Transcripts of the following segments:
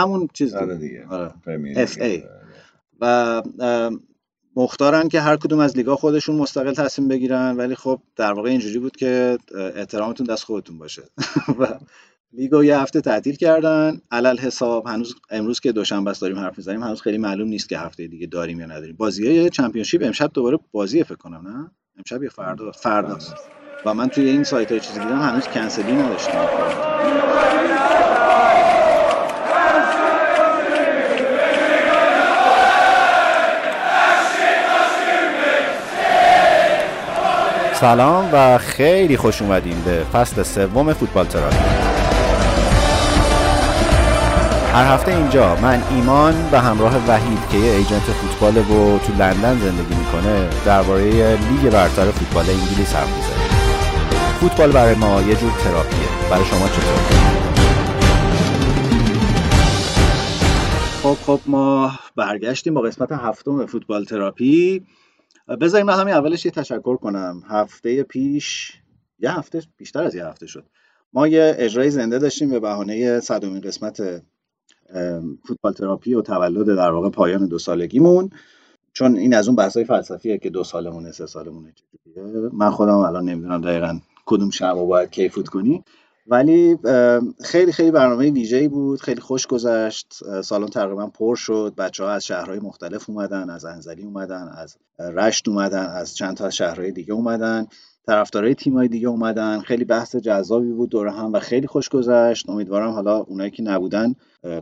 همون چیز آره دیگه. آره. Premier FA. لیگ. و ام، مختارن که هر کدوم از لیگا خودشون مستقل تصمیم بگیرن ولی خب در واقع اینجوری بود که احترامتون دست خودتون باشه. و لیگو یه هفته تعطیل کردن. علی‌الحساب هنوز امروز که دوشنبه است داریم حرف می‌زنیم هنوز خیلی معلوم نیست که هفته دیگه داریم یا نداریم. بازی های Championship امشب دوباره بازی فکر کنم نه؟ امشب یا فردا؟ فرداست. و من توی این سایت های چیزی دیدم هنوز کنسلی نداشتیم سلام و خیلی خوش اومدین به فصل سوم فوتبال تراپی هر هفته اینجا من ایمان به همراه وحید که یه agent فوتبال و تو لندن زندگی می‌کنه درباره لیگ برتر فوتبال انگلیس حرف می‌زنیم. فوتبال برای ما یه جور تراپیه. برای شما چطور؟ خب خب ما برگشتیم با قسمت هفتم فوتبال تراپی. بذاریم من همین اولش یه تشکر کنم. هفته پیش یه هفته بیشتر از یه هفته شد. ما یه اجرای زنده داشتیم به بهانه صدومین قسمت فوتبال تراپی و تولد در واقع پایان دو سالگیمون. چون این از اون بحثای فلسفیه که دو سالمونه سه سالمونه. من خودم الان نمی‌دونم دقیقا کدوم شب باید کیفوت کنی. ولی خیلی خیلی برنامه ویژه‌ای بود خیلی خوش گذشت. سالن تقریبا پر شد. بچه ها از شهرهای مختلف اومدن از انزلی اومدن از رشت اومدن از چند تا شهرهای دیگه اومدن. طرفدارای تیمای دیگه اومدن. خیلی بحث جذابی بود دور هم و خیلی خوش گذشت. امیدوارم حالا اونایی که نبودن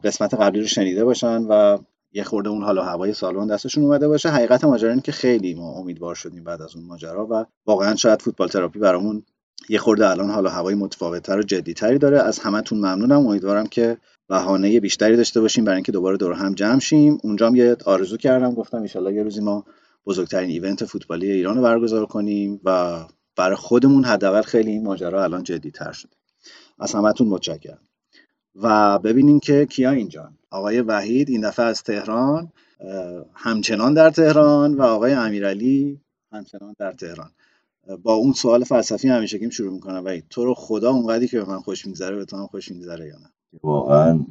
قسمت قبلی رو شنیده باشن و یه خورده اون حالا هوای سالن دستشون اومده باشه. حقیقت ماجرا که خیلی ما امیدوار شدیم بعد از اون ماجرا و واقعا شاید فوتبال تراپی برامون یه خورده الان حالا هوای متفاوتتر و جدیتری داره. از همتون ممنونم. امیدوارم که بهانه بیشتری داشته باشیم برای اینکه دوباره دور هم جمع شیم. اونجا هم یه آرزو کردم. گفتم ان یه روزی ما بزرگترین ایونت فوتبالی ایران رو برگزار کنیم و برای خودمون حداقل خیلی این ماجرا الان جدیتر شده. از همتون متشکرم. و ببینیم که کیا اینجان. آقای وحید این دفعه از تهران همچنان در تهران و آقای امیرعلی همچنان در تهران. با اون سوال فلسفی همیشه که شروع می‌کنم. وحید تو رو خدا اونقدری که به من خوش میگذره به تو هم خوش میگذره یا نه؟ واقعا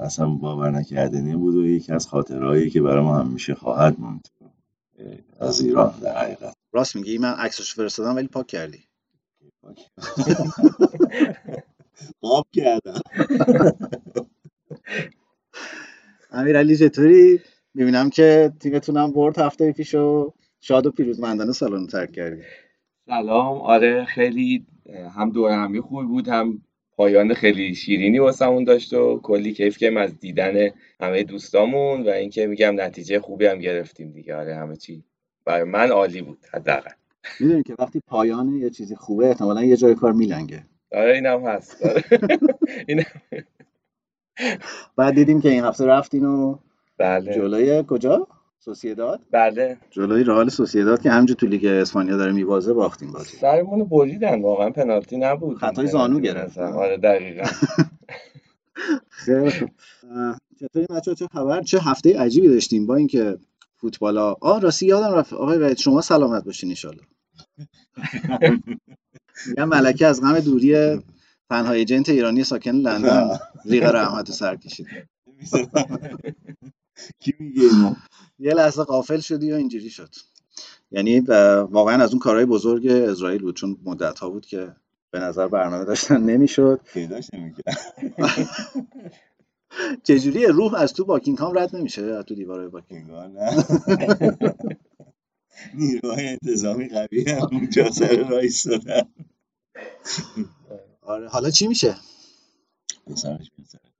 اصلا باور نکردنی بود و یکی از خاطرهایی که برای ما همیشه خواهد موند. از ایران در حقیقت. راست میگی من عکسش فرستادم ولی پاک کردی. قاب کردم. امیرعلی چطوری؟ می‌بینم که تیمتونم برد هفته پیشو شاد و پیروزمندانه سالن ترک کردی. سلام. آره خیلی هم دور همی خوبی بود هم پایان خیلی شیرینی واسمون داشت و کلی کیف کردیم از دیدن همه دوستامون و اینکه میگم نتیجه خوبی هم گرفتیم دیگه. آره همه چی برای من عالی بود حداقل. می‌دونی که وقتی پایان یه چیزی خوبه احتمالا یه جای کار میلنگه. آره اینم هست. آره. این بعد دیدیم که این هفته رفتین و بله. جلوی کجا؟ سوسییداد بله. جلوی رئال سوسییداد که همینجور تو لیگ اسپانیا داره میبازه باختیم بازی سرمون بریدن. واقعا پنالتی نبود. خطای زانو گرفت. آره دقیقا. خیلی چطوری بچه‌ها؟ چه خبر؟ چه هفته عجیبی داشتیم با اینکه فوتبالا آ راستی یادم رفت. آقای وحید شما سلامت باشین ان میگم ملکه از غم دوری تنها ایجنت ایرانی ساکن لندن. ریغ رحمت و سر کشید. کی میگه اینو؟ یه لحظه غافل شدی و اینجوری شد؟ یعنی واقعا از اون کارهای بزرگ اسرائیل بود چون مدت ها بود که به نظر برنامه داشتن نمی‌شد. پیداش نمی‌کرد چجوری؟ روح از تو باکینگهام رد نمیشه؟ از تو دیوارهای باکینگهام نه. نیروهای انتظامی قوی هم اونجا سر راه ایستادن آره حالا چی میشه؟ پسرش کار.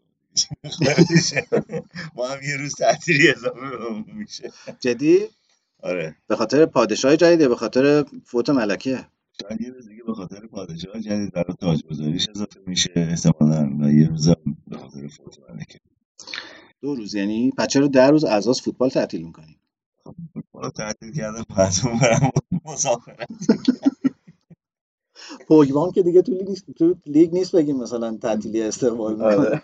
خودشه. ما هم یه روز تعطیلی اضافه میشه. جدی؟ آره. به خاطر پادشاه جدید یا به خاطر فوت ملکه. شاید یه روز دیگه به خاطر پادشاه جدید برای تاجگذاریش اضافه میشه احتمالاً و یه روز هم به خاطر فوت ملکه. دو روز یعنی بچه رو در روز اساس فوتبال تعطیل می‌کنی؟ ما تعطیل کردم بعد برم مسافرت پوگبام که دیگه تو لیگ نیست تو لیگ نیست بگیم مثلا تعطیلی استقبال می‌کنه. آره.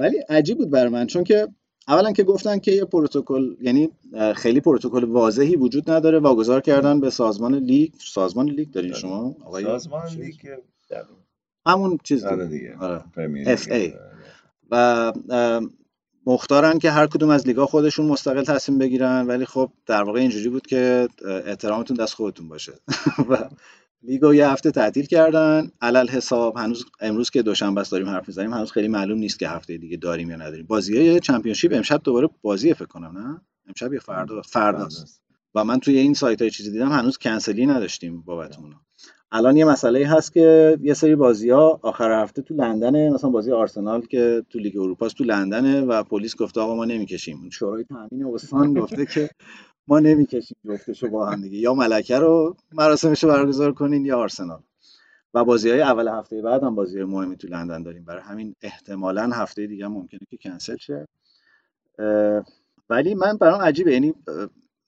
ولی عجیب بود برای من چون که اولا که گفتن که یه پروتکل یعنی خیلی پروتکل واضحی وجود نداره واگذار کردن به سازمان لیگ سازمان لیگ دارین شما آقای سازمان لیگ همون چیز آره دیگه. دیگه آره. FA. لیگ. و مختارن که هر کدوم از لیگا خودشون مستقل تصمیم بگیرن ولی خب در واقع اینجوری بود که احترامتون دست خودتون باشه و لیگو یه هفته تعطیل کردن. علی‌الحساب هنوز امروز که دوشنبه است داریم حرف می‌زنیم هنوز خیلی معلوم نیست که هفته دیگه داریم یا نداریم. بازی های Championship امشب دوباره بازی فکر کنم نه؟ امشب یا فردا؟ فرداست و من توی این سایت های چیزی دیدم هنوز کنسلی نداشتیم بابت اونا الان یه مسئله هست که یه سری بازی ها آخر هفته تو لندنه مثلا بازی آرسنال که تو لیگ اروپا تو لندنه و پلیس گفته آقا ما نمی‌کشیم. شورای تامین استان گفته که ما نمی‌کشیم جفتشو با هم دیگه. یا ملکه رو مراسمش رو برگزار کنین یا آرسنال. و بازی های اول هفته بعد هم بازی مهمی تو لندن داریم. برای همین احتمالا هفته دیگه ممکنه که کنسل شه. ولی من برام عجیبه. یعنی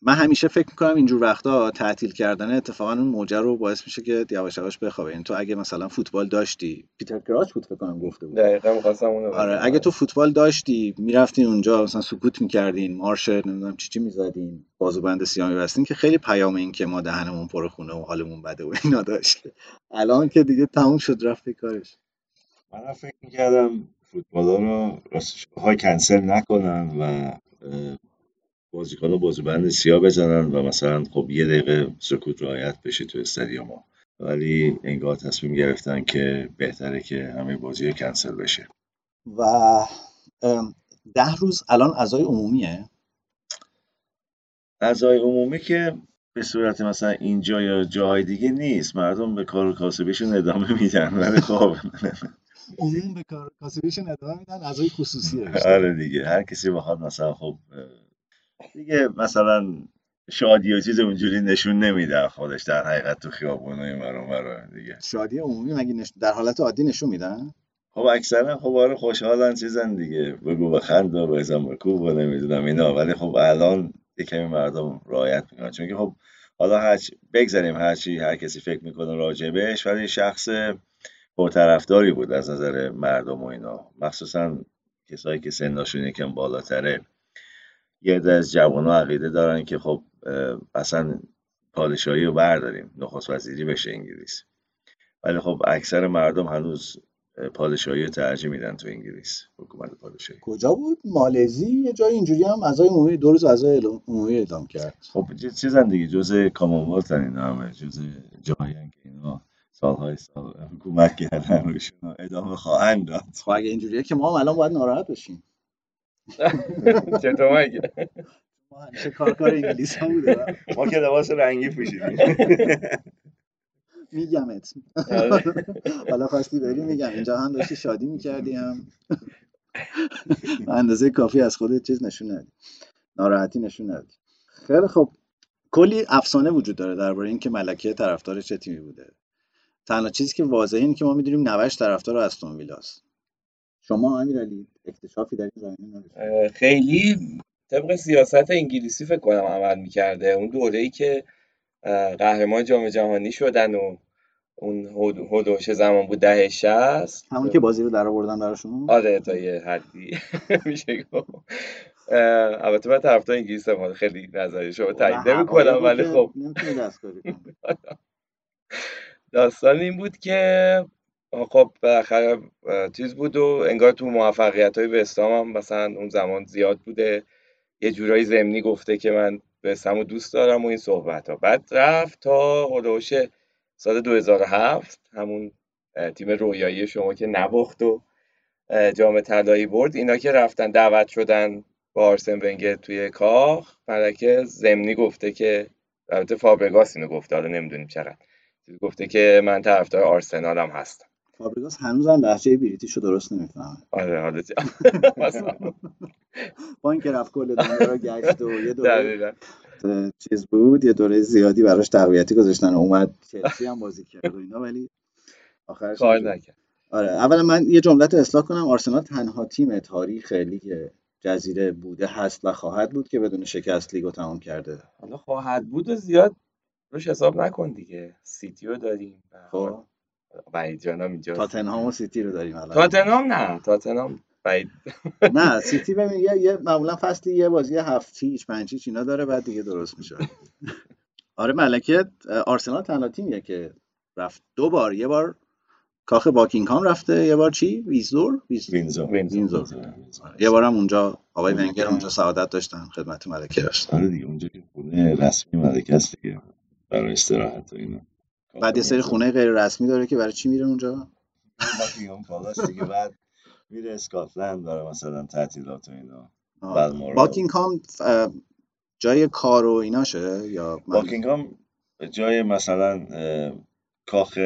من همیشه فکر می‌کنم اینجور وقتا تعطیل کردن اتفاقا اون موجه رو باعث میشه که یواش یواش بخوابه این یعنی تو اگه مثلا فوتبال داشتی پیتر کراچ بود فکر کنم گفته بود. دقیقاً می‌خواستم اونو آره اگه تو فوتبال داشتی می‌رفتین اونجا مثلا سکوت می‌کردین مارش نمی‌دونم چی چی می‌زدین بازوبند سیاه میبستین که خیلی پیام این که ما دهنمون پر خونه و حالمون بده و اینا داشت الان که دیگه تموم شد رفت کارش. من فکر می‌کردم فوتبال رو راستش های کنسل نکنن و بازیکن‌ها بند سیاه بزنن و مثلا خب یه دقیقه سکوت رعایت بشه تو استادیوم ولی انگار تصمیم گرفتن که بهتره که همه بازی کنسل بشه. و ده روز الان اعضای عمومیه؟ اعضای عمومی که به صورت مثلا اینجا یا جاهای دیگه نیست. مردم به کار کاسبیشون ادامه میدن. ولی خب. عموم به کار کاسبیشون ادامه میدن اعضای خصوصیه. آره دیگه. هر کسی بخواد مثلا خب دیگه مثلا شادی و چیز اونجوری نشون نمیده خودش در حقیقت تو خیابون و این دیگه. شادی عمومی مگه در حالت عادی نشون میدن؟ خب اکثرا خب آره خوشحالن چیزن دیگه. بگو بخند و بزن بکوب و نمی‌دونم اینا. ولی خب الان یه کمی مردم رعایت می‌کنن. چون که خب حالا هر بگذاریم هر چی هر کسی فکر می‌کنه راجبش ولی شخص پرطرفداری بود از نظر مردم و اینا. مخصوصا کسایی که سنشون یکم بالاتره. یه عده از جوان عقیده دارن که خب اصلا پادشاهی رو برداریم نخست وزیری بشه انگلیس. ولی خب اکثر مردم هنوز پادشاهی رو ترجیح میدن تو انگلیس حکومت پادشاهی. کجا بود؟ مالزی؟ یه جای اینجوری هم اعضای عمومی دو روز اعضای عمومی اعلام کرد. خب چیزن دیگه جزء کامونولت اینا همه جزء جایی که اینا سالهای سال حکومت کردن روشون ادامه خواهند داد. خب اگه اینجوریه که ما هم الان باید ناراحت بشیم. چطور مگه؟ ما همیشه کارکار انگلیس هم بوده ما که لباس رنگی پوشیدیم میگمت آره. حالا خواستی بری میگم. اینجا هم داشتی شادی می‌کردی هم. اندازه کافی از خودت چیز نشون ندی. ناراحتی نشون ندی. خیلی خب. کلی افسانه وجود داره درباره اینکه ملکه طرفدار چه تیمی بوده. تنها چیزی که واضحه اینه که ما می‌دونیم نوش طرفدار استون ویلاست. شما امیرعلی اکتشافی در این زمینه خیلی طبق سیاست انگلیسی فکر کنم عمل می‌کرده. اون دوره ای که قهرمان جام جهانی شدن و اون هدوش زمان بود ده شست همون که بازی رو در آوردن براشون؟ آره تا یه حدی. میشه گفت. البته من طرفدار انگلیس هم خیلی نظری شما تایید نمی‌کنم ولی خب. داستان این بود که خب بالاخره چیز بود و انگار تو موفقیت های بستام هم مثلا اون زمان زیاد بوده. یه جورایی زمینی گفته که من بستم و دوست دارم و این صحبت ها بعد رفت تا هلوش سال 2007 همون تیم رویایی شما که نبخت و جام طلایی برد. اینا که رفتن دعوت شدن با آرسن ونگر توی کاخ ملکه زمینی گفته که البته فابرگاس اینو گفته حالا نمی‌دونیم چقدر. گفته که من طرفدار آرسنالم هستم. فابریگاس هنوزم لحجه بریتیشو درست نمی‌فهمه. آره حالا با اینکه رفت کل دنیا رو گشت و یه دوره چیز بود یه دوره زیادی براش تقویتی گذاشتن اومد چلسی هم بازی کرد و اینا ولی آخرش کار نکرد. آره اولا من یه جمله‌ت اصلاح کنم. آرسنال تنها تیم تاریخ لیگ جزیره بوده هست و خواهد بود که بدون شکست لیگو تمام کرده. حالا خواهد بود و زیاد روش حساب نکن دیگه. سیتی رو داریم خب. بعید جانم اینجا تاتنهام و سیتی رو داریم الان. تاتنهام نه تاتنهام بعید نه سیتی ببین یه, یه معمولا فصلی یه بازی هفت هیچ پنج هیچ اینا داره بعد دیگه درست میشه. آره ملکه آرسنال تنها تیمیه که رفت دو بار. یه بار کاخ باکینگهام رفته یه بار چی؟ ویزور؟ وینزور وینزور. یه بارم اونجا آقای ونگر اونجا سعادت داشتن خدمت ملکه داشتن. آره دیگه اونجا که خونه رسمی ملکه است دیگه برای استراحت و اینا. بعد یه سری خونه غیر رسمی داره که برای چی میره اونجا پالاس دیگه بعد میره اسکاتلند برای مثلا تعطیلات و اینا. باکینگهام جای کار و ایناشه یا باکینگهام جای مثلا کاخ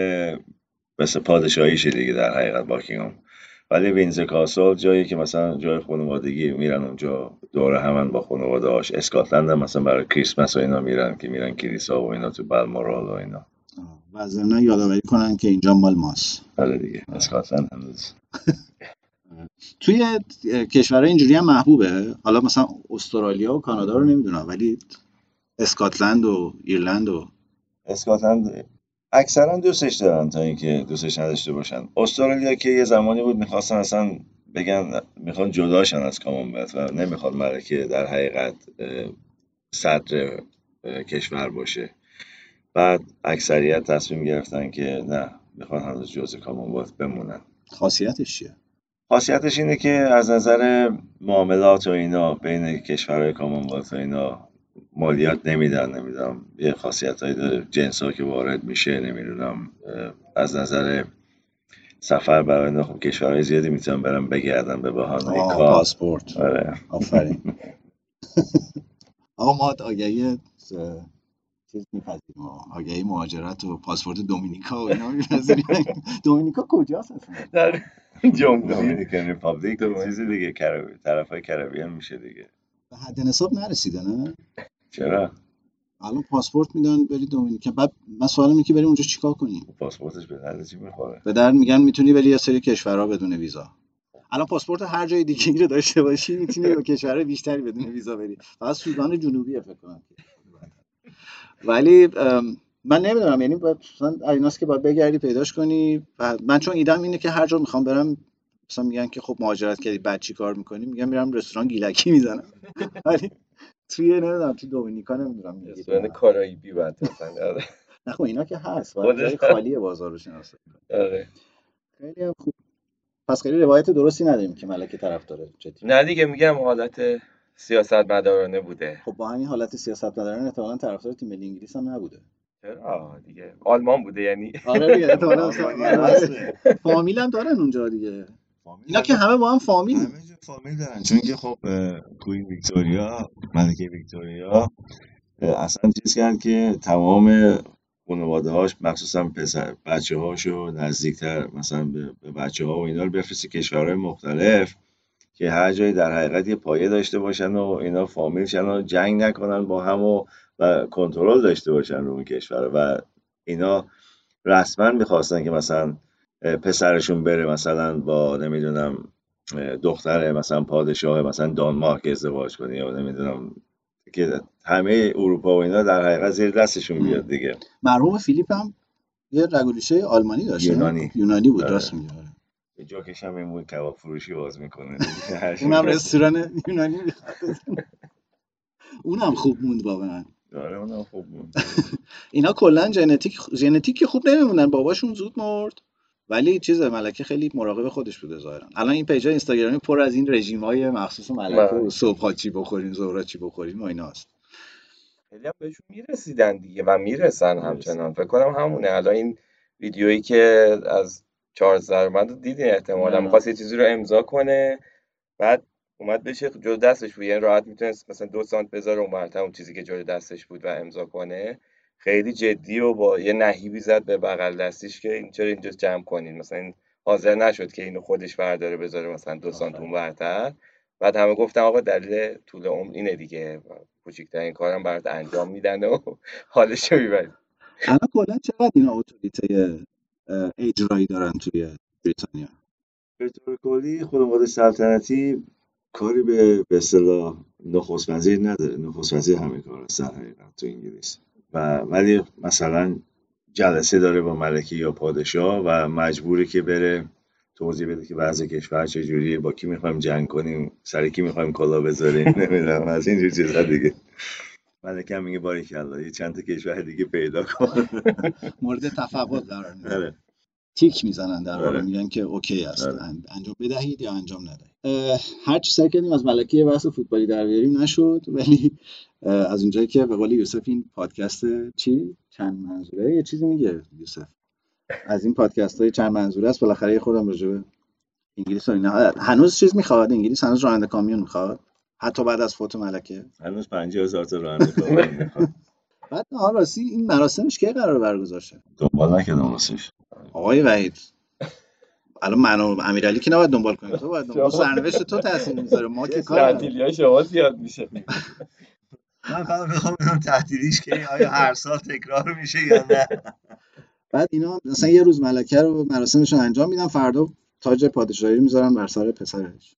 مثل پادشاهیشه دیگه در حقیقت باکینگهام ولی وینزر کاسل جایی که مثلا جای خانوادگی میرن اونجا دوره همن با خانواده هاش اسکاتلند هم مثلا برای کریسمس و اینا میرن که میرن کلیسا و اینا تو بلمورال و اینا. و از یادآوری کنن که اینجا مال ماست. آره دیگه اسکاتلند هنوز. توی کشورهای اینجوری هم محبوبه. حالا مثلا استرالیا و کانادا رو نمی‌دونم ولی اسکاتلند و ایرلند و اسکاتلند اکثرا دوستش دارن تا اینکه دوستش نداشته باشن. استرالیا که یه زمانی بود می‌خواستن اصلا بگن می‌خوان جداشن از کامونولت و نمی‌خواد ملکه در حقیقت صدر کشور باشه. بعد اکثریت تصمیم گرفتن که نه می‌خوان هنوز جزء کامونولت بمونن. خاصیتش چیه؟ خاصیتش اینه که از نظر معاملات و اینا بین کشورهای کامونولت و اینا مالیات نمیدن نمی‌دونم. یه خاصیت داره. جنس ها که وارد میشه نمی‌دونم. از نظر سفر برای اینا خب کشورهای زیادی می‌تونن برن بگردن به بهانه کار. پاسپورت. آره. آفرین. آقا ما آگهی چیز میپذیریم. آگهی مهاجرت و پاسپورت دومینیکا و اینا میپذیریم. دومینیکا کجاست اصلا؟ در جمهوری Dominican Republic چیزی دیگه کربی طرف های Caribbean میشه دیگه. به حد نصاب نرسیده نه؟ چرا؟ الان پاسپورت میدن بری دومینیکا. بعد من سوالم اینه که بریم اونجا چیکار کنیم؟ پاسپورتش به درد چی می‌خوره؟ به در میگن می‌تونی بری یه سری کشورها بدون ویزا. الان پاسپورت هر جای دیگه رو داشته باشی می‌تونی به کشورهای بیشتری بدون ویزا بری. فقط سودان جنوبی فکر کنم ولی من نمی‌دونم یعنی باید مثلا ایناست که باید بگردی پیداش کنی من چون ایدم اینه که هر جا می‌خوام برم مثلا میگن که خب مهاجرت کردی بعد چی کار می‌کنی؟ میگم میرم رستوران گیلکی می‌زنم. ولی توی نمی‌دونم توی دومینیکا نمی‌دونم رستوران کارائیبی بعد مثلا. آره. نه خب اینا که هست. جای خالی بازار رو شناسایی. آره. خیلی هم خوب. پس خیلی روایت درستی نداریم که ملکه طرف داره جدی. نه دیگه میگم حالت سیاست مدارانه بوده. خب با همین حالت سیاست مداران احتمالاً طرفدار تیم ملی انگلیس هم نبوده. چرا؟ دیگه آلمان بوده یعنی. آره دیگه. فامیل هم دارن اونجا دیگه. اینا که همه با هم فامیل. همه جا فامیل دارن. چون که خب کوین ویکتوریا ملکه ویکتوریا اصلا چیز کرد که تمام خانواده هاش مخصوصا پسر بچه هاشو نزدیکتر مثلا به, به بچه ها و اینا رو بفرسته کشورهای مختلف که هر جایی در حقیقت یه پایه داشته باشن و اینا فامیل شن و جنگ نکنن با هم و, و کنترل داشته باشن رو اون کشور و اینا رسما می‌خواستن که مثلا پسرشون بره مثلا با نمی‌دونم دختر مثلا پادشاه مثلا دانمارک ازدواج کنه یا نمی‌دونم که همه اروپا و اینا در حقیقت زیر دستشون بیاد دیگه مرحوم فیلیپ هم یه رگولیشه آلمانی داشت نه؟ یونانی. یونانی بود آره. راست میگه به جاکش هم این کباب فروشی باز می‌کنه. اونم رستوران یونانی می‌خواد. اونم خوب موند واقعا. آره اونم خوب بود اینا کلا ژنتیک ژنتیک خوب نمیمونن. باباشون زود مرد. ولی چیز ملکه خیلی مراقب خودش بوده ظاهرا. الان این پیجای اینستاگرامی پر از این رژیم های مخصوص ملکه و بله. صبح چی بخورین ظهر چی بخورین و ایناست. خیلی هم بهشون می‌رسیدن دیگه و می‌رسن. همچنان. فکر کنم همونه. الان این ویدیویی که از چارلز درآمد رو دیدین احتمالا. می‌خواست یه چیزی رو امضا کنه. بعد اومد بشه جلو دستش بود. یعنی راحت می‌تونست مثلا دو سانت بذاره اون اون چیزی که جلو دستش بود و امضا کنه. خیلی جدی و با یه نهیبی زد به بغل دستش که این چرا اینجا جمع کنین؟ مثلا این حاضر نشد که اینو خودش برداره بذاره مثلا دو سانت اون ورتر. بعد همه گفتن آقا دلیل طول عمر اینه دیگه. کوچکترین کارم برات انجام میدن و حالشو می‌بری. الان کلا چقدر اینا اتوریته اجرایی دارن توی بریتانیا. به طور کلی خانواده سلطنتی کاری به به اصطلاح نخست وزیر نداره. نخست وزیر همه کار در حقیقت تو انگلیس. و ولی مثلا جلسه داره با ملکه یا پادشاه و مجبوره که بره توضیح بده که وضع کشور چجوریه با کی می‌خوایم جنگ کنیم سر کی می‌خوایم کلا بذاریم نمی‌دونم از اینجور چیزا دیگه. هم میگه باریکلا یه چند تا کشور دیگه پیدا کن. مورد تفاوت قرار می‌گیره. تیک می‌زنن در واقع آره. میگن که اوکی است. آره. ان- انجام بدهید یا انجام ندهید. هر چی سعی کردیم از ملکه بحث فوتبالی در بیاریم نشد ولی از اونجایی که به قول یوسف این پادکست چی؟ چند منظوره؟ یه چیزی میگه یوسف. از این پادکست های چند منظوره است بالاخره خودم راجع به انگلیس و اینا. هنوز چیز می‌خواد انگلیس هنوز راننده کامیون می‌خواد. حتی بعد از فوت ملکه. هنوز 50000 تا راننده می‌خواد بعد آن راستی این مراسمش کی قرار برگزار شه دنبال نکردم واسش. آقای وحید الان من و امیرعلی که نباید دنبال کنیم. تو باید دنبال سرنوشت تو تاثیر می‌ذاره. ما که کار. تعطیلی های شما زیاد میشه. من فقط می‌خوام بدونم تعطیلیش که آیا هر سال تکرار میشه یا نه. بعد اینا مثلا یه روز ملکه رو مراسمشون انجام میدن فردا تاج پادشاهی می‌ذارن بر سر پسرش.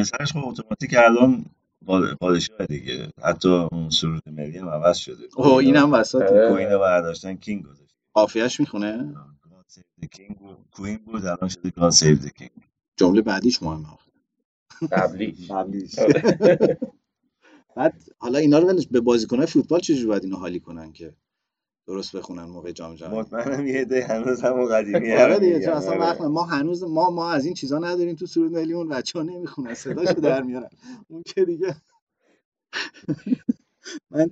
پسرش خب اتوماتیک الان پاد- پادشاه دیگه. حتی اون سرود ملی هم عوض شده. اوه اینم وسط آره. کوین رو برداشتن کینگ گذاشت. قافیه‌اش می‌خونه؟ بود. کوین بود الان شده Save the King. جمله بعدیش مهمه قبلی قبلیش. بعد حالا اینا رو به بازیکن‌های فوتبال چجوری باید اینو حالی کنن که؟ درست بخونن موقع جام جهانی. مطمئنم یه عده هنوز همون قدیمی آره دیگه. چون اصلا آره. وقت. ما هنوز ما ما از این چیزا نداریم تو سرود ملی اون بچه‌ها نمی‌خونن. صداشو در میارن. اون که دیگه من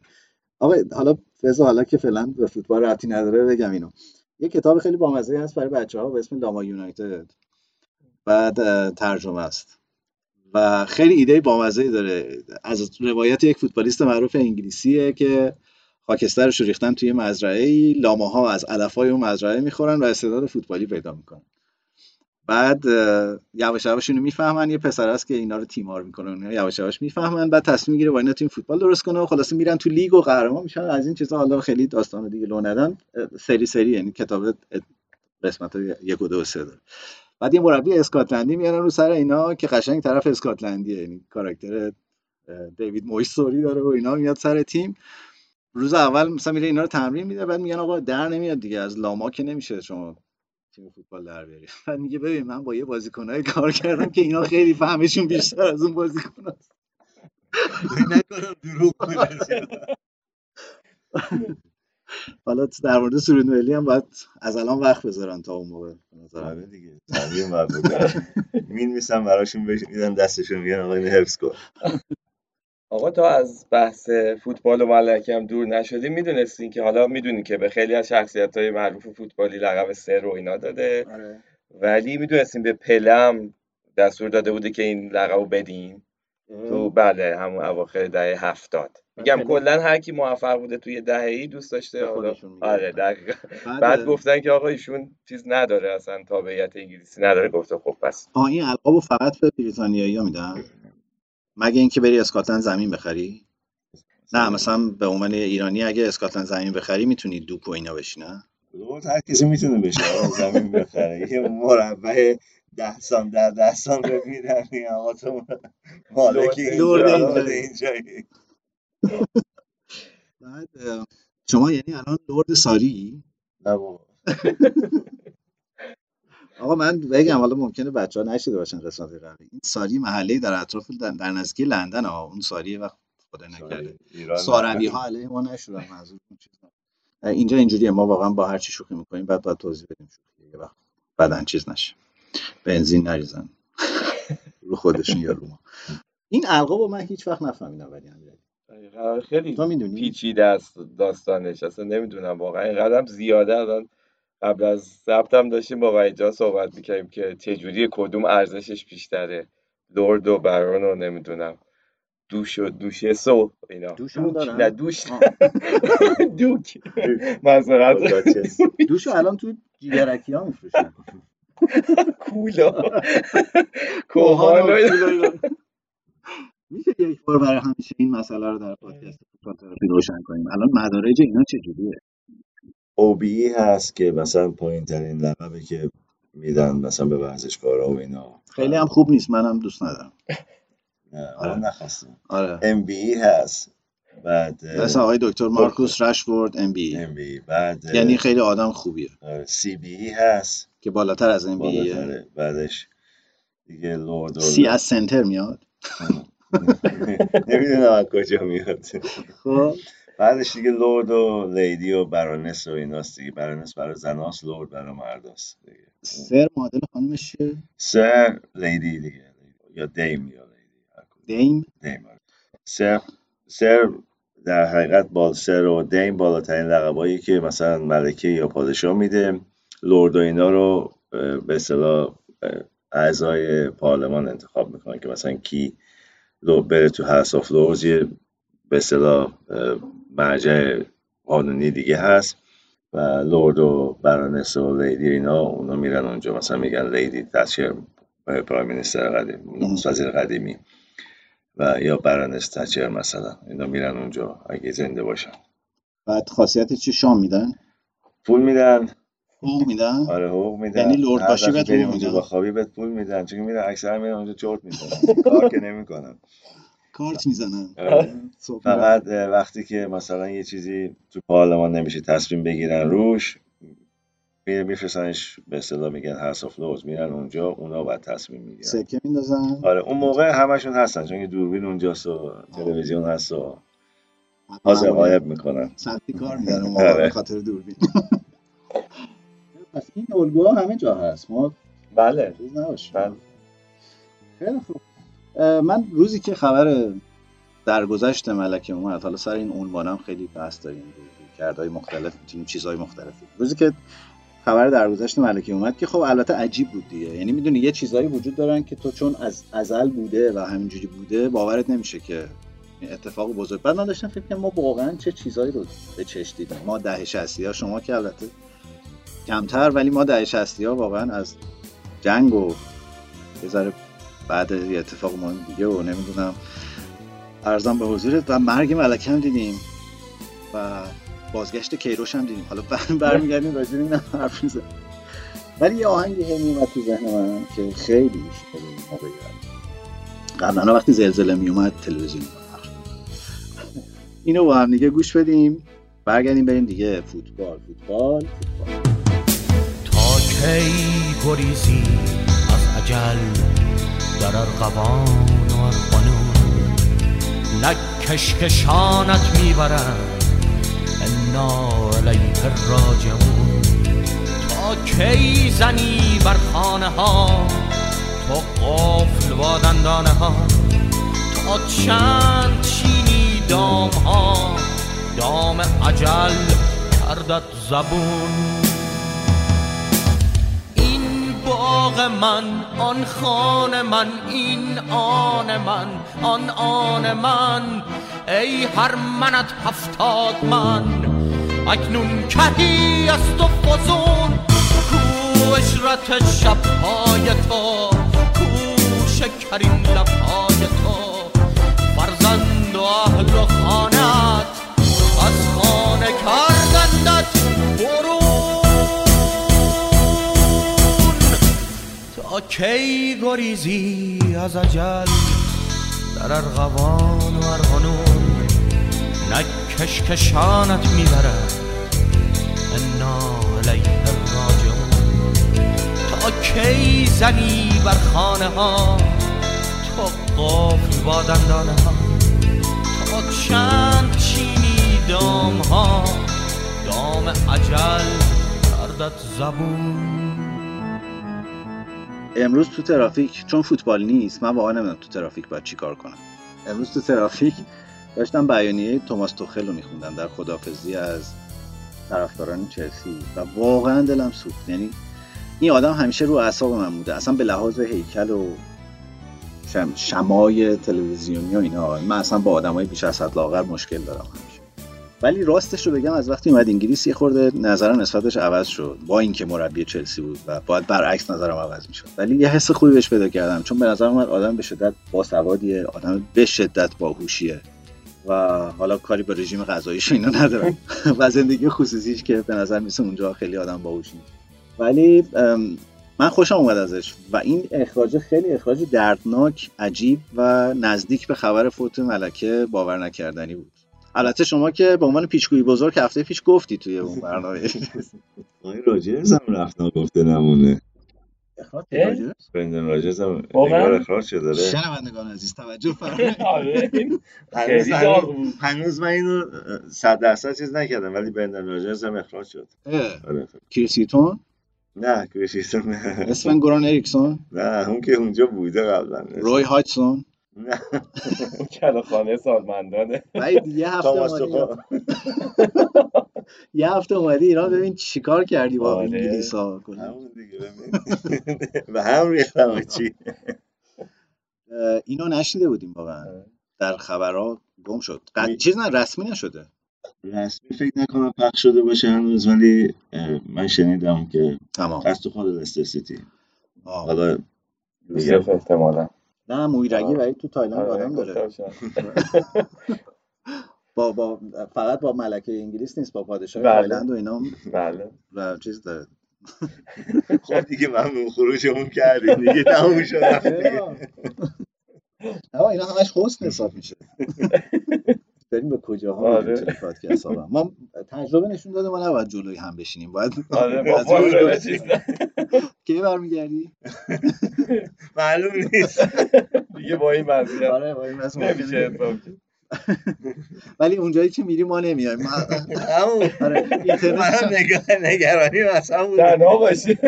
آقا حالا فضا حالا که فعلا به فوتبال ربطی نداره بگم اینو. یه کتاب خیلی بامزه هست برای بچه ها به اسم لاما یونایتد. بعد ترجمه است. و خیلی ایده بامزه داره. از روایت یک فوتبالیست معروف انگلیسیه که خاکسترش رو ریختن توی مزرعه ای. لاماها از علفای اون مزرعه می‌خورن و استعداد فوتبالی پیدا می‌کنن. بعد یواش یواش اینو می‌فهمن. یه پسر است که اینا رو تیمار می‌کنه. اینا یواش یواش می‌فهمن. بعد تصمیم می‌گیره با اینا تیم فوتبال درست کنه و خلاصه میرن تو لیگ و قهرمان میشن. از این چیزا حالا خیلی داستان دیگه لو ندن. سری سری یعنی کتاب قسمت یک و دو سه داره. بعد یه مربی اسکاتلندی میارن رو سر اینا که قشنگ طرف اسکاتلندیه. یعنی کاراکتر دیوید مویسوری داره و اینا میاد سر تیم. روز اول مثلا میره اینا رو تمرین میده بعد میگن آقا در نمیاد دیگه از لاما که نمیشه شما تیم فوتبال در بیاری. بعد میگه ببین من با یه بازیکنای کار کردم که اینا خیلی فهمشون بیشتر از اون بازیکن فکر نکنم دروغ. حالا در مورد سرود ملی هم باید از الان وقت بذارن تا اون موقع. آره دیگه تمرین بکنم مین میسم براشون بش میدن دستشون میگن آقا اینو حفظ کن. آقا تا از بحث فوتبال و ملکه هم دور نشدیم می‌دونستین که حالا می‌دونین که به خیلی از شخصیت های معروف فوتبالی لقب سر و اینا داده. آره. ولی می‌دونستین به پلم دستور داده بوده که این لقب رو بدین. تو بله همون اواخر دهه هفتاد. میگم کلا هر کی موفق بوده توی دهه ای دوست داشته. آره دقیقا. بعد, بعد گفتن که آقا ایشون چیز نداره اصلا تابعیت انگلیسی نداره. گفته خب پس. آه این القابو فقط به بریتانیایی ها میدن؟ مگه اینکه بری اسکاتلند زمین بخری؟ نه مثلا به عنوان ایرانی اگه اسکاتلند زمین بخری می‌تونی دوک و اینا بشی نه؟ روز هر کسی می‌تونه بشه زمین بخره. یه مربع ده سان در ده سان رو میدن میگن آقا تو مالک اینجایی. بعد شما یعنی الان لرد ساری؟ نه بابا. آقا من بگم حالا ممکنه بچه ها نشیده باشن قسمت قبلی. این ساری محله در اطراف در, نزدیکی لندن ها. اون ساری وقت خدا نکرده. ساروی ها علیه ما نشدن منظور. اینجا اینجوریه. ما واقعا با هر چی شوخی می‌کنیم بعد باید توضیح بدیم شوخی یه وقت بعدن چیز نشه. بنزین نریزن. رو خودشون یا رو ما. این القاب رو من هیچ وقت نفهمیدم ولی. خیلی تو می‌دونی؟ پیچیده است داستانش. اصلا نمی‌دونم واقعا. اینقدر هم زیاده الان قبل از ضبطم داشتیم با وحید جان صحبت می‌کردیم که چجوری کدوم ارزشش بیشتره لرد و برون و نمی‌دونم. دوش و دوشس و اینا. دوش دوک؟ نه دوش. دوک. معذرت. دوشو الان تو جیگرکی ها میفروشن. کولا. کوهان میشه یک بار برای همیشه این مسئله رو در پادکست فوتبال تراپی روشن کنیم. الان مدارج اینا چجوریه؟ اوبی هست که مثلا پایین ترین لقبی که میدن مثلا به ورزشکارا و اینا. خیلی هم خوب نیست منم دوست ندارم. نه آره. آره. نخواستم. آره. MBE هست. بعد مثلا آقای دکتر مارکوس رشفورد MBE MBE بعد یعنی خیلی آدم خوبیه. CBE هست. که بالاتر از MBE بعدش دیگه لرد C از center میاد. نمی‌دونم از کجا میاد. خب. بعدش دیگه لرد و لیدی و baroness و ایناست دیگه. baroness برای زناست لرد برای مرداست دیگه. Sir معادل خانمش چیه Sir لیدی دیگه. یا Dame یا لیدی. Dame؟ Dame آره. Sir Sir در حقیقت با Sir و Dame بالاترین لقبایی که مثلا ملکه یا پادشاه میده. لرد و اینا رو به اصطلاح اعضای پارلمان انتخاب می‌کنن که مثلا کی لو بره تو House of Lords به اصطلاح مرجع قانونی دیگه هست و لورد و برانس و لیدی اینا اونا میرن اونجا. مثلا میگن لیدی تچر پرایم مینیستر قدیم وزیر قدیمی. و یا برانس تچر مثلا اینا میرن اونجا اگه زنده باشن. بعد خاصیت چی؟ شام میدن؟ پول میدن. حقوق میدن؟ آره حقوق میدن. یعنی لرد هر باشی بهت حقوق اونجا میدن؟ بخوابی بهت پول میدن. چون میرن اکثرا میرن اونجا چرت می‌زنن کار که نمی‌کنن. کارت می‌زنن. آره. میرن. فقط وقتی که مثلا یه چیزی تو پارلمان نمیشه تصمیم بگیرن روش میره میفرستنش به اصطلاح میگن House of Lords میرن اونجا اونا باید تصمیم می‌گیرن. سکه میندازن. آره اون موقع همشون هستن چون که دوربین اونجاست و تلویزیون هست و حاضر غایب می‌کنن. سنتی کار میدن اون موقع آره. به خاطر دوربین. پس این الگوها همه جا هست. ما بله. چیز نباشیم. بله. خیلی خوب. من روزی که خبر درگذشت ملکه اومد حالا سر این عنوانم خیلی بحث داریم کردهای مختلف تیم چیزهای مختلفی. روزی که خبر درگذشت ملکه اومد که خب البته عجیب بود دیگه. یعنی می‌دونی یه چیزهایی وجود دارن که تو چون از ازل بوده و همینجوری بوده باورت نمیشه که اتفاق بزرگ. بعد من داشتم فکر ما واقعا چه چیزهایی رو به چش دیدیم. ما ده 60 ها شما که البته کمتر ولی ما ده 60 ها واقعا از جنگ و یه بعد یه اتفاق مهم دیگه و نمی‌دونم. ارزم به حضورت و مرگ ملکه هم دیدیم و بازگشت کیروش هم دیدیم. حالا بر- برمیگردیم راجع این هم حرف می‌زنیم. ولی یه آهنگی هی میومد تو ذهن من که خیلی خیلی موقعی قبلا وقتی زلزله میومد تلویزیون. اینو با هم دیگه گوش بدیم. برگردیم بریم دیگه. فوتبال فوتبال فوتبال. تا کی گریزی از عجل در ارغوان و ارغنون نه کشکشانت می‌برند انا علیه راجعون تا کی زنی بر خانه ها تو قفل با دندانه ها تا چند چینی دام ها دام عجل کردت زبون. باغ من آن خانه من این آن من آن آن من. ای هر منت هفتاد من اکنون کهی از تو فزون. کو اشرت شبهای تو کو شکرین لبهای تو. فرزند و اهل و خانت از خانه کردندت تا کی گریزی از عجل در ارغوان و ارغنون؟ نه کشکشانت می‌برد انا علیه راجعون تا کی زنی بر خانه ها؟ تو قفل با دندانه ها. تا چند چینی دام ها؟ دام عجل کردت زبون. امروز تو ترافیک چون فوتبال نیست من واقعا نمی‌دونم تو ترافیک باید چیکار کنم. امروز تو ترافیک داشتم بیانیه توماس توخل رو میخوندم در خدافزی از طرفداران چلسی و واقعا دلم سوخت. یعنی این آدم همیشه رو اعصاب من بوده اصلا به لحاظ هیکل و شم شمای تلویزیونی و اینا من اصلا با آدمای بیش از حد لاغر مشکل دارم. ولی راستش رو بگم از وقتی اومد انگلیس یه خورده نظرم نسبتش عوض شد. با اینکه مربی چلسی بود و باید برعکس نظرم عوض می‌شد. ولی یه حس خوبی بهش پیدا کردم. چون به نظر اومد آدم به شدت باسوادیه آدم به شدت باهوشیه. و حالا کاری به رژیم غذاییش اینا ندارم. و زندگی خصوصیش که به نظر میسه اونجا خیلی آدم باهوشی. ولی من خوشم اومد ازش. و این اخراج خیلی اخراج دردناک عجیب و نزدیک به خبر فوت ملکه باور نکردنی بود. البته شما که به عنوان پیچگویی بزرگ هفته پیش گفتی توی اون برنامه. آقای راجرز هم رفت نگفته نمونه. برندن راجرز؟ هم اخراج شده داره شنوندگان عزیز توجه فرمایید. آره. هنوز من اینو صد درصد چیز نکردم ولی برندن راجرز هم اخراج شد. آره. کریسیتون نه کریشیتون نه. اسفن گوران اریکسون؟ نه اون که اونجا بوده قبلا. روی هایتسون نه کلاخانه سالمندانه ولی یه هفته اومدی یه هفته اومدی ایران ببین چیکار کردی با. انگلیس ها همون دیگه ببین. به هم ریختم چی. اینو نشنیده بودیم واقعا. در خبرها گم شد. چیز نه رسمی نشده. رسمی فکر نکنم پخش شده باشه هنوز ولی من شنیدم که تمام. از تو خود لستر سیتی. حالا احتمالا. نه مویرگی. ولی تو تایلند آره، آدم داره. با با فقط با ملکه انگلیس نیست با پادشاه بله. تایلند و اینا هم بله و چیز داره خب دیگه ممنون خروجمون کردیم دیگه تموم شد. آقا اینا همش حسن حساب میشه داریم به کجاها آره. میریم توی پادکست ها ما تجربه نشون داده ما نباید جلوی هم بشینیم باید آره. کی برمیگردی؟ معلوم نیست. دیگه با این وضعیت آره با این نمیشه. ولی اونجایی که میری ما نمیایم ما همون. آره هم نگاه نگرانی مثلا بود تنها باشی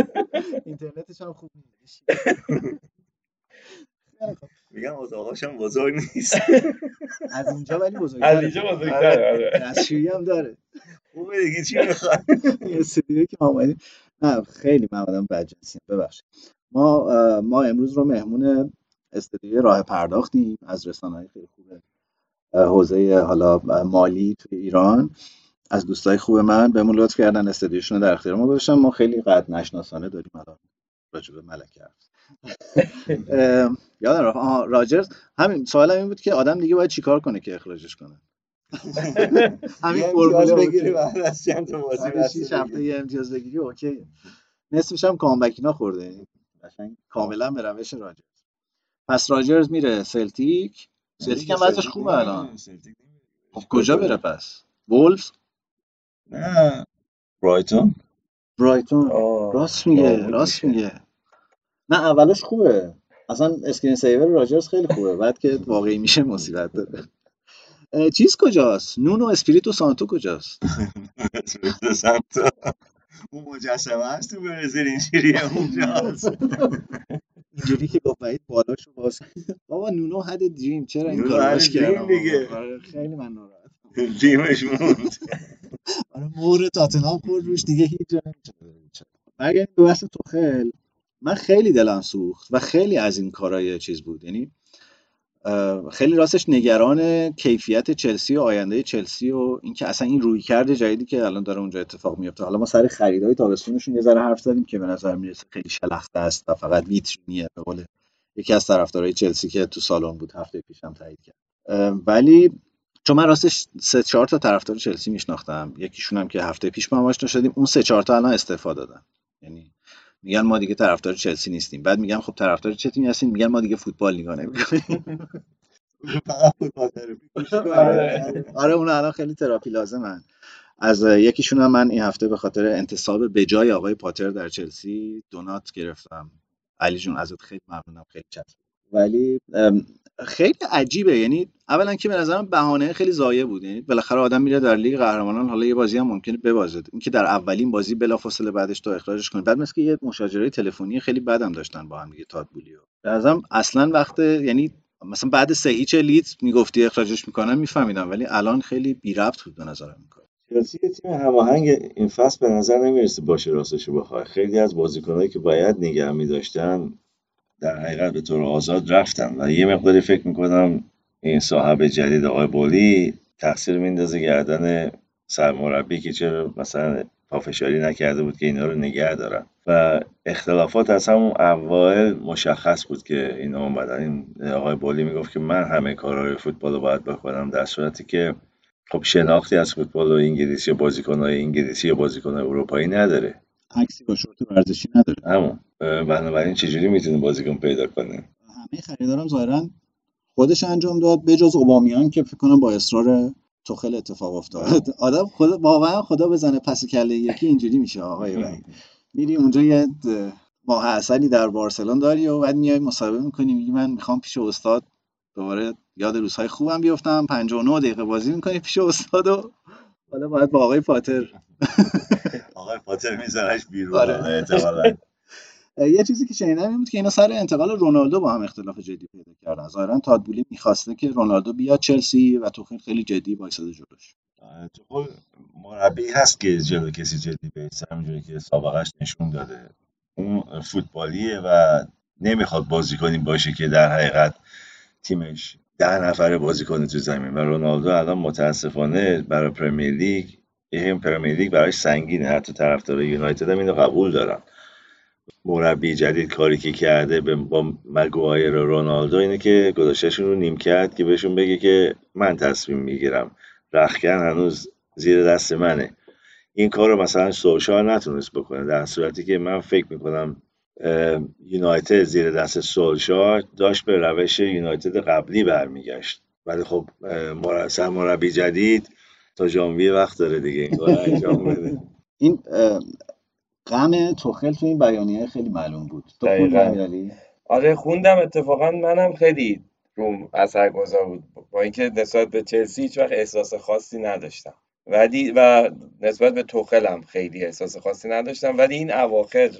اینترنتش هم خوب نیست. میگم اتاقاش هم بزرگ نیست. از اینجا ولی از بزرگتره اینجا بزرگتره آره. دستشویی هم داره. خوبه دیگه چی می‌خواد این استودیویی که ما اومدیم. نه خیلی من آدم بدجنسیم ببخشید. ما ما امروز رو مهمون استودیوی راه پرداختیم از رسانه‌های خیلی خوبه حوزه حالا مالی توی ایران. از دوستای خوب من بهمون لطف کردن استودیوشون رو در اختیار ما گذاشتن. ما خیلی قد نشناسانه داریم الان راجع به ملکه یادم رفت. آها راجرز همین سوالم این بود که آدم دیگه باید چیکار کنه که اخراجش کنه؟ همین بود بگیری بعد از چند تا بازی هفته. یه امتیاز بگیری اوکی. نصفش هم کامبکینا خورده. یعنی قشنگ. کاملا به روش راجرز. پس راجرز میره سلتیک. سلتیک هم وضعش خوبه الان. خب کجا بره پس؟ وولفز؟ نه. برایتون؟ برایتون. راست میگه راست. میگه. نه اولش خوبه. اصلا screensaver راجرز خیلی خوبه. بعد که واقعی میشه مصیبت داره. چیز کجاست؟ نونو اسپریتو سانتو کجاست؟ سانتو. اون مجسمه هست تو برزیل اینجوریه اونجاست. اینجوری که گفت وحید بالاشو باز بابا نونو a dream. چرا این کارو باش کردم؟ دیگه. آره، خیلی من ناراحت تیمش موند. آره مهر تاتنهام خورد روش دیگه هیچ جا نمیشه برگردیم به بحث توخل. من خیلی دلم سوخت و خیلی از این کارهای چیز بود. یعنی خیلی راستش نگران کیفیت چلسی و آینده چلسی و اینکه اصلا این رویکرد جدیدی که الان داره اونجا اتفاق میفته حالا ما سر خریدای تابستونشون یه ذره حرف زدیم که به نظر می‌رسه خیلی شلخته است و فقط ویترینیه به قول یکی از طرفدارای چلسی که تو سالن بود هفته پیشم تایید کرد. ولی چون من راستش سه چهار تا طرفدار چلسی میشناختم یکیشون هم که هفته پیش با هم آشنا شدیم اون سه چهار تا الان استعفا دادن. یعنی میگن ما دیگه طرفدار چلسی نیستیم بعد میگم خب طرفدار چه تیمی هستین میگن ما دیگه فوتبال نگاه نمی‌کنیم. آره. اون الان خیلی تراپی لازمن از یکیشون هم من این هفته به خاطر انتصاب به جای آقای پاتر در چلسی دونات گرفتم علی جون ازت خیلی ممنونم خیلی چسب ولی خیلی عجیبه. یعنی اولا که به نظرم بهانه خیلی ضایع بود. یعنی بالاخره آدم میره در لیگ قهرمانان حالا یه بازی هم ممکنه ببازه. اینکه در اولین بازی بلافاصله بعدش تو اخراجش کنی بعد مثل که یه مشاجره تلفنی خیلی بدم داشتن با هم دیگه تاد بولیو. به نظرم اصلا وقت یعنی مثلا بعد سه هیچ لیدز می‌گفتی اخراجش می‌کنن میفهمیدم. ولی الان خیلی بی ربط بود به نظرم. این کار چلسی یه تیم هماهنگ این فصل به نظر نمی‌رسه باشه راستش بخوای خیلی از بازیکنایی که باید نگه می‌داشتن در حقیقت به طور آزاد رفتن و یه مقداری فکر می‌کنم این صاحب جدید آقای بولی تقصیر میندازه گردن سرمربی که چرا مثلا پافشاری نکرده بود که اینا رو نگه دارن. و اختلافات از همون اوایل مشخص بود که اینا اومدن. این آقای بولی می‌گفت که من همه کارهای فوتبال رو باید بکنم در صورتی که خب شناختی از فوتبال و انگلیسی یا بازیکنهای انگلیسی یا بازیکنهای اروپایی نداره. عکسی با شورت ورزشی نداره. همون. بنابراین چجوری می‌تونه بازیکن پیدا کنه همه خریدارم ظاهرا خودش انجام داد بجز اوبامیان که فکر کنم با اصرار توخل اتفاق افتاد. آدم خدا واقعا خدا بزنه پس کله یکی اینجوری میشه آقای وحید میری اونجا یه ماه اصلی در بارسلون داری و بعد میای مصاحبه می‌کنی میگی من می‌خوام پیش استاد دوباره یاد روزهای خوبم بیفتم. 59 دقیقه بازی می‌کنی پیش استاد و حالا باید با آقای پاتر آقای پاتر میزنش بیرون آره. یه چیزی که شنیدم این بود که اینا سر انتقال رونالدو با هم اختلاف جدی پیدا کردن. ظاهرا تادبولی می‌خواسته که رونالدو بیاد چلسی و تو خیلی جدی وایساده جلوش. خب مربی هست که جلو کسی جدی بیسته همونجوری که سابقش نشون داده. اون فوتبالیه و نمی‌خواد بازیکنی باشه که در حقیقت تیمش ده نفره بازی کنه تو زمین. و رونالدو الان متاسفانه برای پرمیر لیگ این پرمیر لیگ براش سنگینه. حتی طرفدار یونایتد هم اینو قبول دارن مربی جدید کاری که کرده با مگوایر و رونالدو اینه که گذاشتهشون رو نیم کرد که بهشون بگه که من تصمیم می‌گیرم. رخکن هنوز زیر دست منه. این کار رو مثلا سولشار نتونست بکنه. در صورتی که من فکر می‌کنم یونایتد زیر دست سولشار داشت به روش یونایتد قبلی برمیگشت. ولی خب مربی جدید تا ژانویه وقت داره دیگه. این کار انجام بده. این غم توخل تو این بیانیه خیلی معلوم بود. تو آره خوندم اتفاقا منم خیلی روم اثرگذار بود. با اینکه نسبت به چلسی هیچ وقت احساس خاصی نداشتم. ولی و نسبت به توخلم خیلی احساس خاصی نداشتم. ولی این اواخر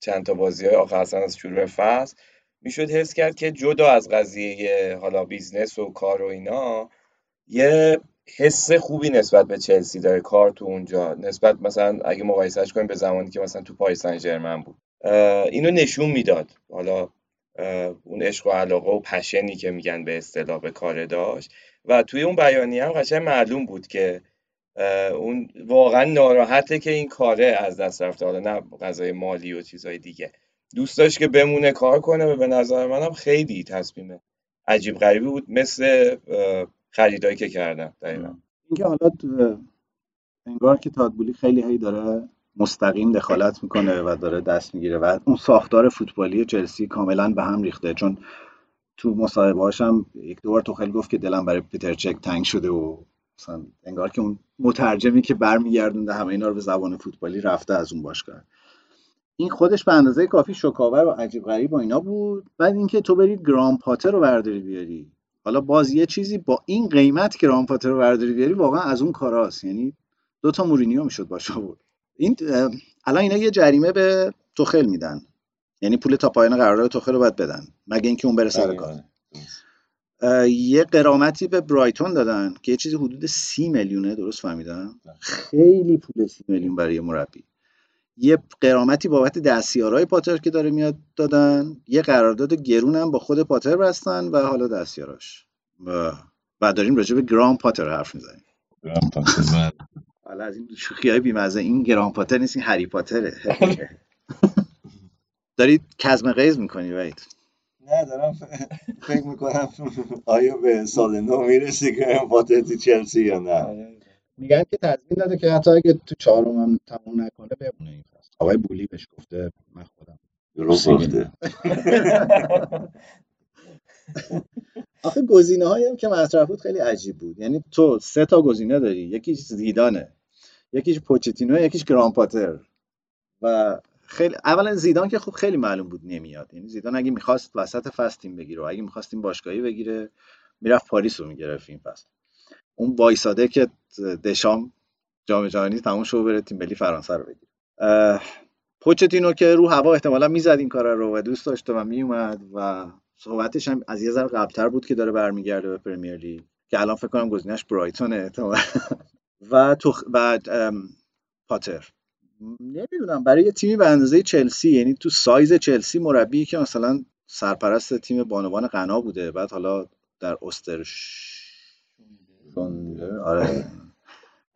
چند تا بازی های آخر اصلا از شروع فصل می‌شد حس کرد که جدا از قضیه حالا business و کار و اینا یه حس خوبی نسبت به چلسی داره کار تو اونجا. نسبت مثلا اگه مقایسهش کنیم به زمانی که مثلا تو پاریس سن بود. اینو نشون می‌داد. حالا اون عشق و علاقه و passion ی که میگن به اصطلاح به کار داشت. و توی اون بیانیه هم قشنگ معلوم بود که اون واقعا ناراحته که این کاره از دست رفته. حالا نه قضای مالی و چیزهای دیگه. دوست داشت که بمونه کار کنه و به نظر منم خیلی تصمیم عجیب غریبی بود. مثل خریدایی که کردن دقیقا. اینکه حالا انگار که تادبولی خیلی هی داره مستقیم دخالت می‌کنه و داره دست می‌گیره و اون ساختار فوتبالی چلسی کاملا به هم ریخته. چون تو مصاحبه هم یک دوبار تو خیلی گفت که دلم برای پیتر چک تنگ شده و مثلا انگار که اون مترجمی که برمیگردونده همه اینا رو به زبان فوتبالی رفته از اون باشگاه. این خودش به اندازه کافی شکاور و عجیب غریب و اینا بود. بعد اینکه تو بری گرام پاتر رو برداری بیاری. حالا باز یه چیزی با این قیمت که گرام پاتر رو برداری بیاری واقعا از اون کاراست. یعنی دو تا مورینیو می‌شد باشه بود این الان اینا یه جریمه به توخل میدن. یعنی پول تا پایان قرارداد توخل رو باید بدن مگه اینکه اون بره سر کار. یه قرامتی به برایتون دادن که یه چیزی حدود سی میلیونه درست فهمیدم؟ خیلی پول سی میلیون برای مربی. یه قرامتی بابت دستیارای پاتر که داره میاد دادن یه قرارداد گرون هم با خود پاتر بستن و حالا دستیاراش. و بعد داریم راجع به گرام پاتر حرف می‌زنیم. گرام پاتر بله. حالا از این شوخی های بیمزه این گرام پاتر نیست این هری پاتره. دارید کزم قیز می‌کنی وید نه دارم فکر می‌کنم آیا به سال نو می‌رسی که پاتر تو چلسی یا نه؟ آره. میگن که تضمین داده که حتی اگه تو چهارم هم تموم نکنه بمونه این فصل. آقای بولی بهش گفته من خودم. درست گفته. آخه گزینه هایی هم که مطرح بود خیلی عجیب بود. یعنی تو سه تا گزینه داری. یکیش زیدانه یکیش پوچتینو یکیش گرامپاتر و خیلی اولا زیدان که خب خیلی معلوم بود نمیاد. یعنی زیدان اگه می‌خواست وسط فصل تیم بگیره و اگه می‌خواست تیم باشگاهی بگیره می‌رفت پاریس رو می‌گرفت این فصل. اون وایساده که دشام جام جهانی تموم شو بره تیم ملی فرانسه رو بگیره. پوچتینو که رو هوا احتمالا می‌زد این کار رو و دوست داشته و میومد و صحبتش هم از یه ذره قبلتر بود که داره برمیگرده به پرمیر لیگ که الان فکر کنم گزینش برایتونه و تو و پاتر. نمی‌دونم برای یه تیمی به اندازه چلسی یعنی تو سایز چلسی مربی که مثلا سرپرست تیم بانوان غنا بوده بعد حالا در استر آره.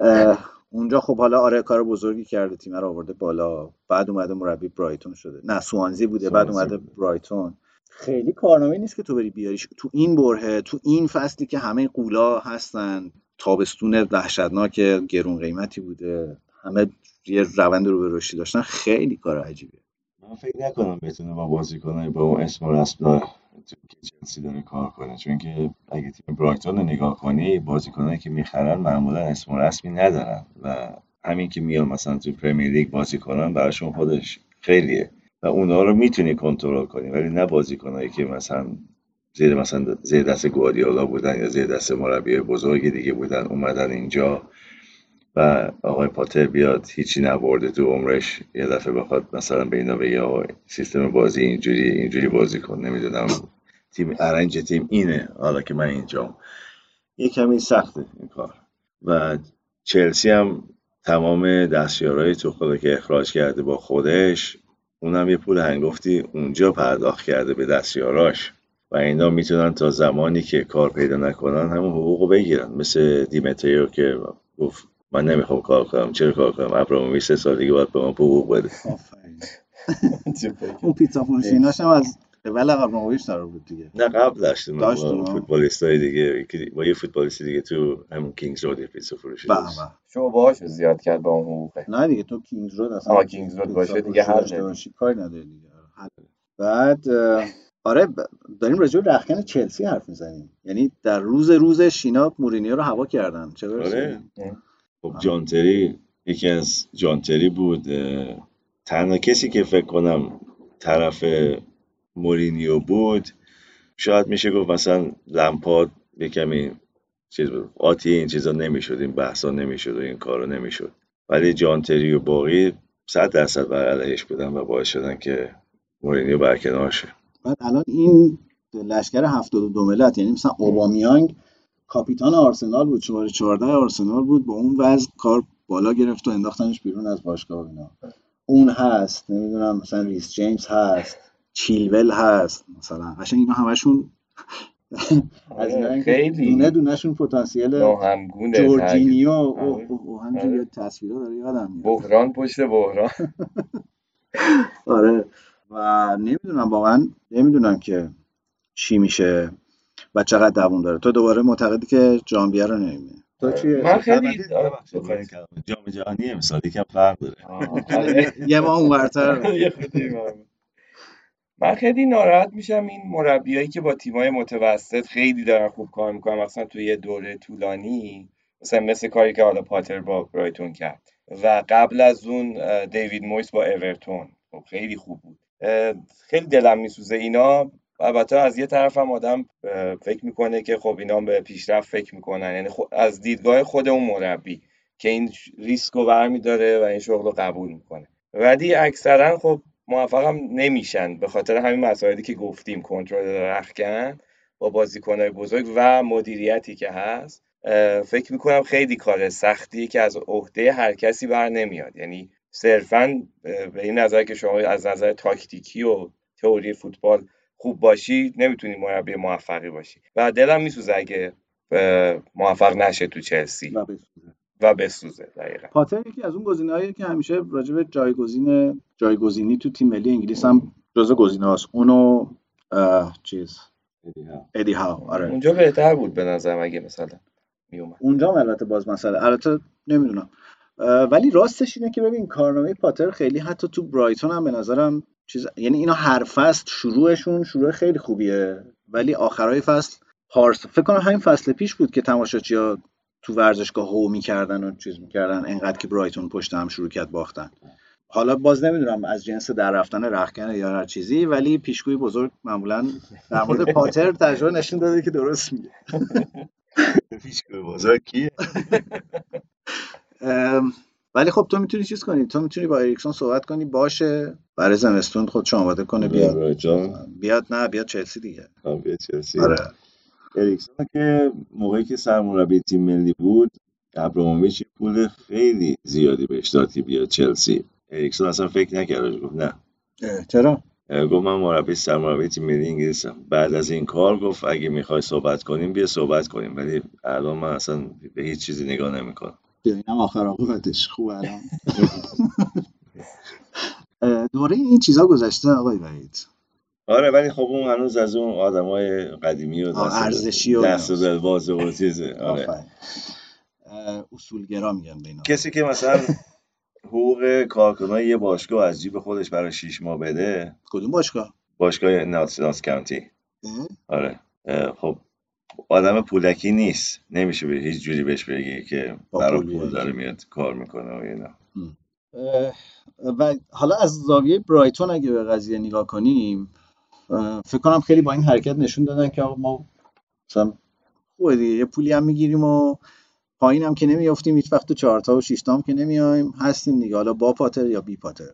اونجا خب حالا آره کار بزرگی کرده تیم رو آورده بالا. بعد اومده مربی برایتون شده. نه سوانزی بوده بعد اومده برایتون. خیلی کارنامه نیست که تو بری بیاریش. تو این برهه تو این فصلی که همه قولا هستن تابستون وحشتناک گرون قیمتی بوده. همه یه روند رو به رشدی داشتن. خیلی کار عجیبه من فکر نکنم بتونه با بازیکنای با اون اسم و رسم که چلسی داره کار کنه. چون که اگه تیم برایتون رو نگاه کنی بازیکنایی که می‌خرن معمولا اسم و رسمی ندارن و همین که میان مثلا تو پرمیر لیگ بازی کنن براشون خودش خیلیه و اونا رو می‌تونی کنترل کنی. ولی نه بازیکنایی که مثلا زیر مثلا زیر دست گواردیولا بودن یا زیر دست مربی بزرگی دیگه بودن اومدن اینجا و آقای پاتر بیاد هیچی نبرده تو عمرش. یه دفعه بخواد مثلا به اینا بگه آقا سیستم بازی اینجوری اینجوری بازی کن نمی‌دونم. تیم ارنج تیم اینه. حالا که من اینجام یه کمی سخته این کار. و چلسی هم تمام دستیارهای تو که اخراج کرده با خودش اونم یه پول هنگفتی اونجا پرداخت کرده به دستیاراش. و اینا می‌تونن تا زمانی که کار پیدا نکنن همون حقوق بگیرن. مثل دیمتریو که گفت من نمی‌خوام کار کنم چرا کار کنم؟ ابراموویچ سه سال دیگه باید به من حقوق بده. اون پیتزا فروشیناش هم از اول ابراموویچ داره بود دیگه. نه قبل داشتیم داشت فوتبالیست های دیگه با یه فوتبالیست دیگه تو همون کینگز رود پیتزا فروشی شعبه زیاد کرد با اون حقوقه نه دیگه تو کینگز رود اصلا آه کینگز رود باشه دیگه هر کاری نداره دیگه. بعد آره داریم راجع به رخکن چلسی حرف می‌زنیم. یعنی در روز روز شینا مورینیو رو هوا کردن. چه آره. خب جانتری یکی از جانتری بود تنها کسی که فکر کنم طرف مورینیو بود. شاید میشه گفت مثلا لمپاد یه کمی چیز بود. آتی این چیزا نمی‌شد این بحثا نمی‌شد و این کارا نمی‌شد. ولی جانتری و باقی صد درصد بر علیهش بودن و باعث شدن که مورینیو برکنار شه. بعد الان این لشکر 72 ملت یعنی مثلا اوبامیانگ کاپیتان آرسنال بود شماره 14 آرسنال بود با اون وضع کار بالا گرفت و انداختنش بیرون از باشگاه اینا. اون هست نمی‌دونم مثلا ریس جیمز هست چیلول هست مثلا. قشنگ اینا همشون از آره، خیلی. دونه دونهشون پتانسیل جورجینیو او همینجوری تصویرها داره یادم بحران پشت بحران. آره. و نمی‌دونم واقعا نمی‌دونم که چی میشه. و چقدر دووم داره. تو دوباره معتقدی که جامبیه رو نمی‌بینی؟ تو چیه؟ من خیلی جام جهانی امسال یکم فرق داره. آره. یه ما اونورتر من خیلی ناراحت میشم این مربیایی که با تیمای متوسط خیلی دارن خوب کار می‌کنن مثلا توی یه دوره طولانی مثلا مثل کاری که حالا پاتر با برایتون کرد. و قبل از اون دیوید مویس با اورتون. خب خیلی خوب بود. خیلی دلم میسوزه اینا. البته از یه طرف هم آدم فکر می‌کنه که خب اینا به پیشرفت فکر می‌کنن. یعنی از دیدگاه خود اون مربی که این ریسک رو برمیداره و این شغل رو قبول می‌کنه. ولی اکثرا خب موفقم نمیشن به خاطر همین مسائلی که گفتیم. کنترل رخکن با بازیکنهای بزرگ و مدیریتی که هست. فکر می‌کنم خیلی کار سختیه که از عهده هر کسی بر نمیاد. یعنی صرفا به این نظر که شما از نظر تاکتیکی و تئوری فوتبال خوب باشی نمی‌تونی مربی موفقی باشی. و دلم میسوزه اگه موفق نشه تو چلسی. و بسوزه. و بسوزه دقیقا. پاتر یکی از اون گزینه‌هایی که همیشه راجع به جایگزین جایگزینی تو تیم ملی انگلیس هم جزو گزینه‌هاست. اونو چیز؟ ادی ها آره. اونجا بهتر بود به نظر اگه مثلا میومد اونجا البته باز مسئله. البته نمی‌دونم. ولی راستش اینه که ببین کارنامه پاتر خیلی حتی تو برایتون هم به نظرم چیز یعنی اینا هر فصل شروعشون شروع خیلی خوبیه. ولی آخرای فصل پارس فکر کنم همین فصل پیش بود که ها تو ورزشگاه هو می‌کردن و چیز می‌کردن. انقدر که برایتون پشت هم شروع کرد باختن. حالا باز نمی‌دونم از جنس در رفتن رخکن یا هر چیزی ولی پیشگوی بزرگ معمولا در مورد پاتر تجربه نشون داده که درست میگه. پیشگوی بزرگ کیه؟ ولی خب تو می‌تونی چیز کنی. تو می‌تونی با اریکسون صحبت کنی. باشه. برای زمستون خودش آماده کنه بیاد. بیاد نه بیاد چلسی دیگه. بیاد چلسی. آره. اریکسون که موقعی که سرمربی تیم ملی بود ابراموویچ پول خیلی زیادی بهش داد که بیاد چلسی. اریکسون اصلا فکر نکرد گفت نه. چرا؟ گفت من مربی سرمربی تیم ملی انگلیسم بعد از این کار گفت اگه می‌خوای صحبت کنیم بیا صحبت کنیم. ولی الان من اصلا به هیچ چیزی نگاه نمی‌کنم. اینم آخر عاقبتش خوب الان. دوره این چیزا گذشته آقای وحید. آره ولی خب اون هنوز از اون آدمای قدیمی و دست ارزشی و دست دلواز و چیزه آره. اصولگرا میگن بینا کسی که مثلا حقوق کارکنای یه باشگاه از جیب خودش برای شیش ماه بده. کدوم باشگاه؟ باشگاه ناتس ناتس کانتی آره. خب آدم پولکی نیست. نمیشه به هیچ جوری بهش بگی که برای پول داره میاد کار می‌کنه و اینا. و حالا از زاویه برایتون اگه به قضیه نگاه کنیم فکر کنم خیلی با این حرکت نشون دادن که ما مثلا خوبه دیگه یه پولی هم می‌گیریم و پایین هم که نمیافتیم هیچ وقت تو چهارتا و شیشتا هم که نمیایم هستیم دیگه. حالا با پاتر یا بی پاتر.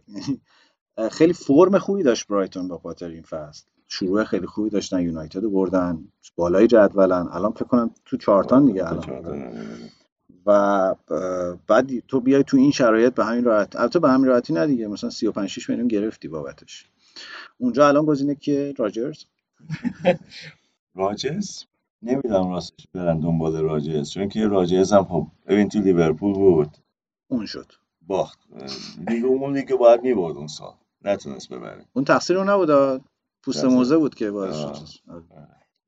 خیلی فرم خوبی داشت برایتون با پاتر این فصل. شروع خیلی خوبی داشتن یونایتد رو بردن بالای جدولن. الان فکر کنم تو چهارتان دیگه الان. و بعد تو بیای تو این شرایط به همین راحت. البته به همین راحتی نه دیگه مثلا 35 6 میلیون گرفتی بابتش. اونجا الان گزینه که راجرز؟ راجرز؟ نمی‌دونم راستش برن دنبال راجرز چون که راجرز هم خب ببین تو لیورپول بود. اون شد. باخت. لیگ اون لیگ باید می‌برد اون سال. نتونست ببره. اون تقصیر اون نبود پوست موزه بود که باعث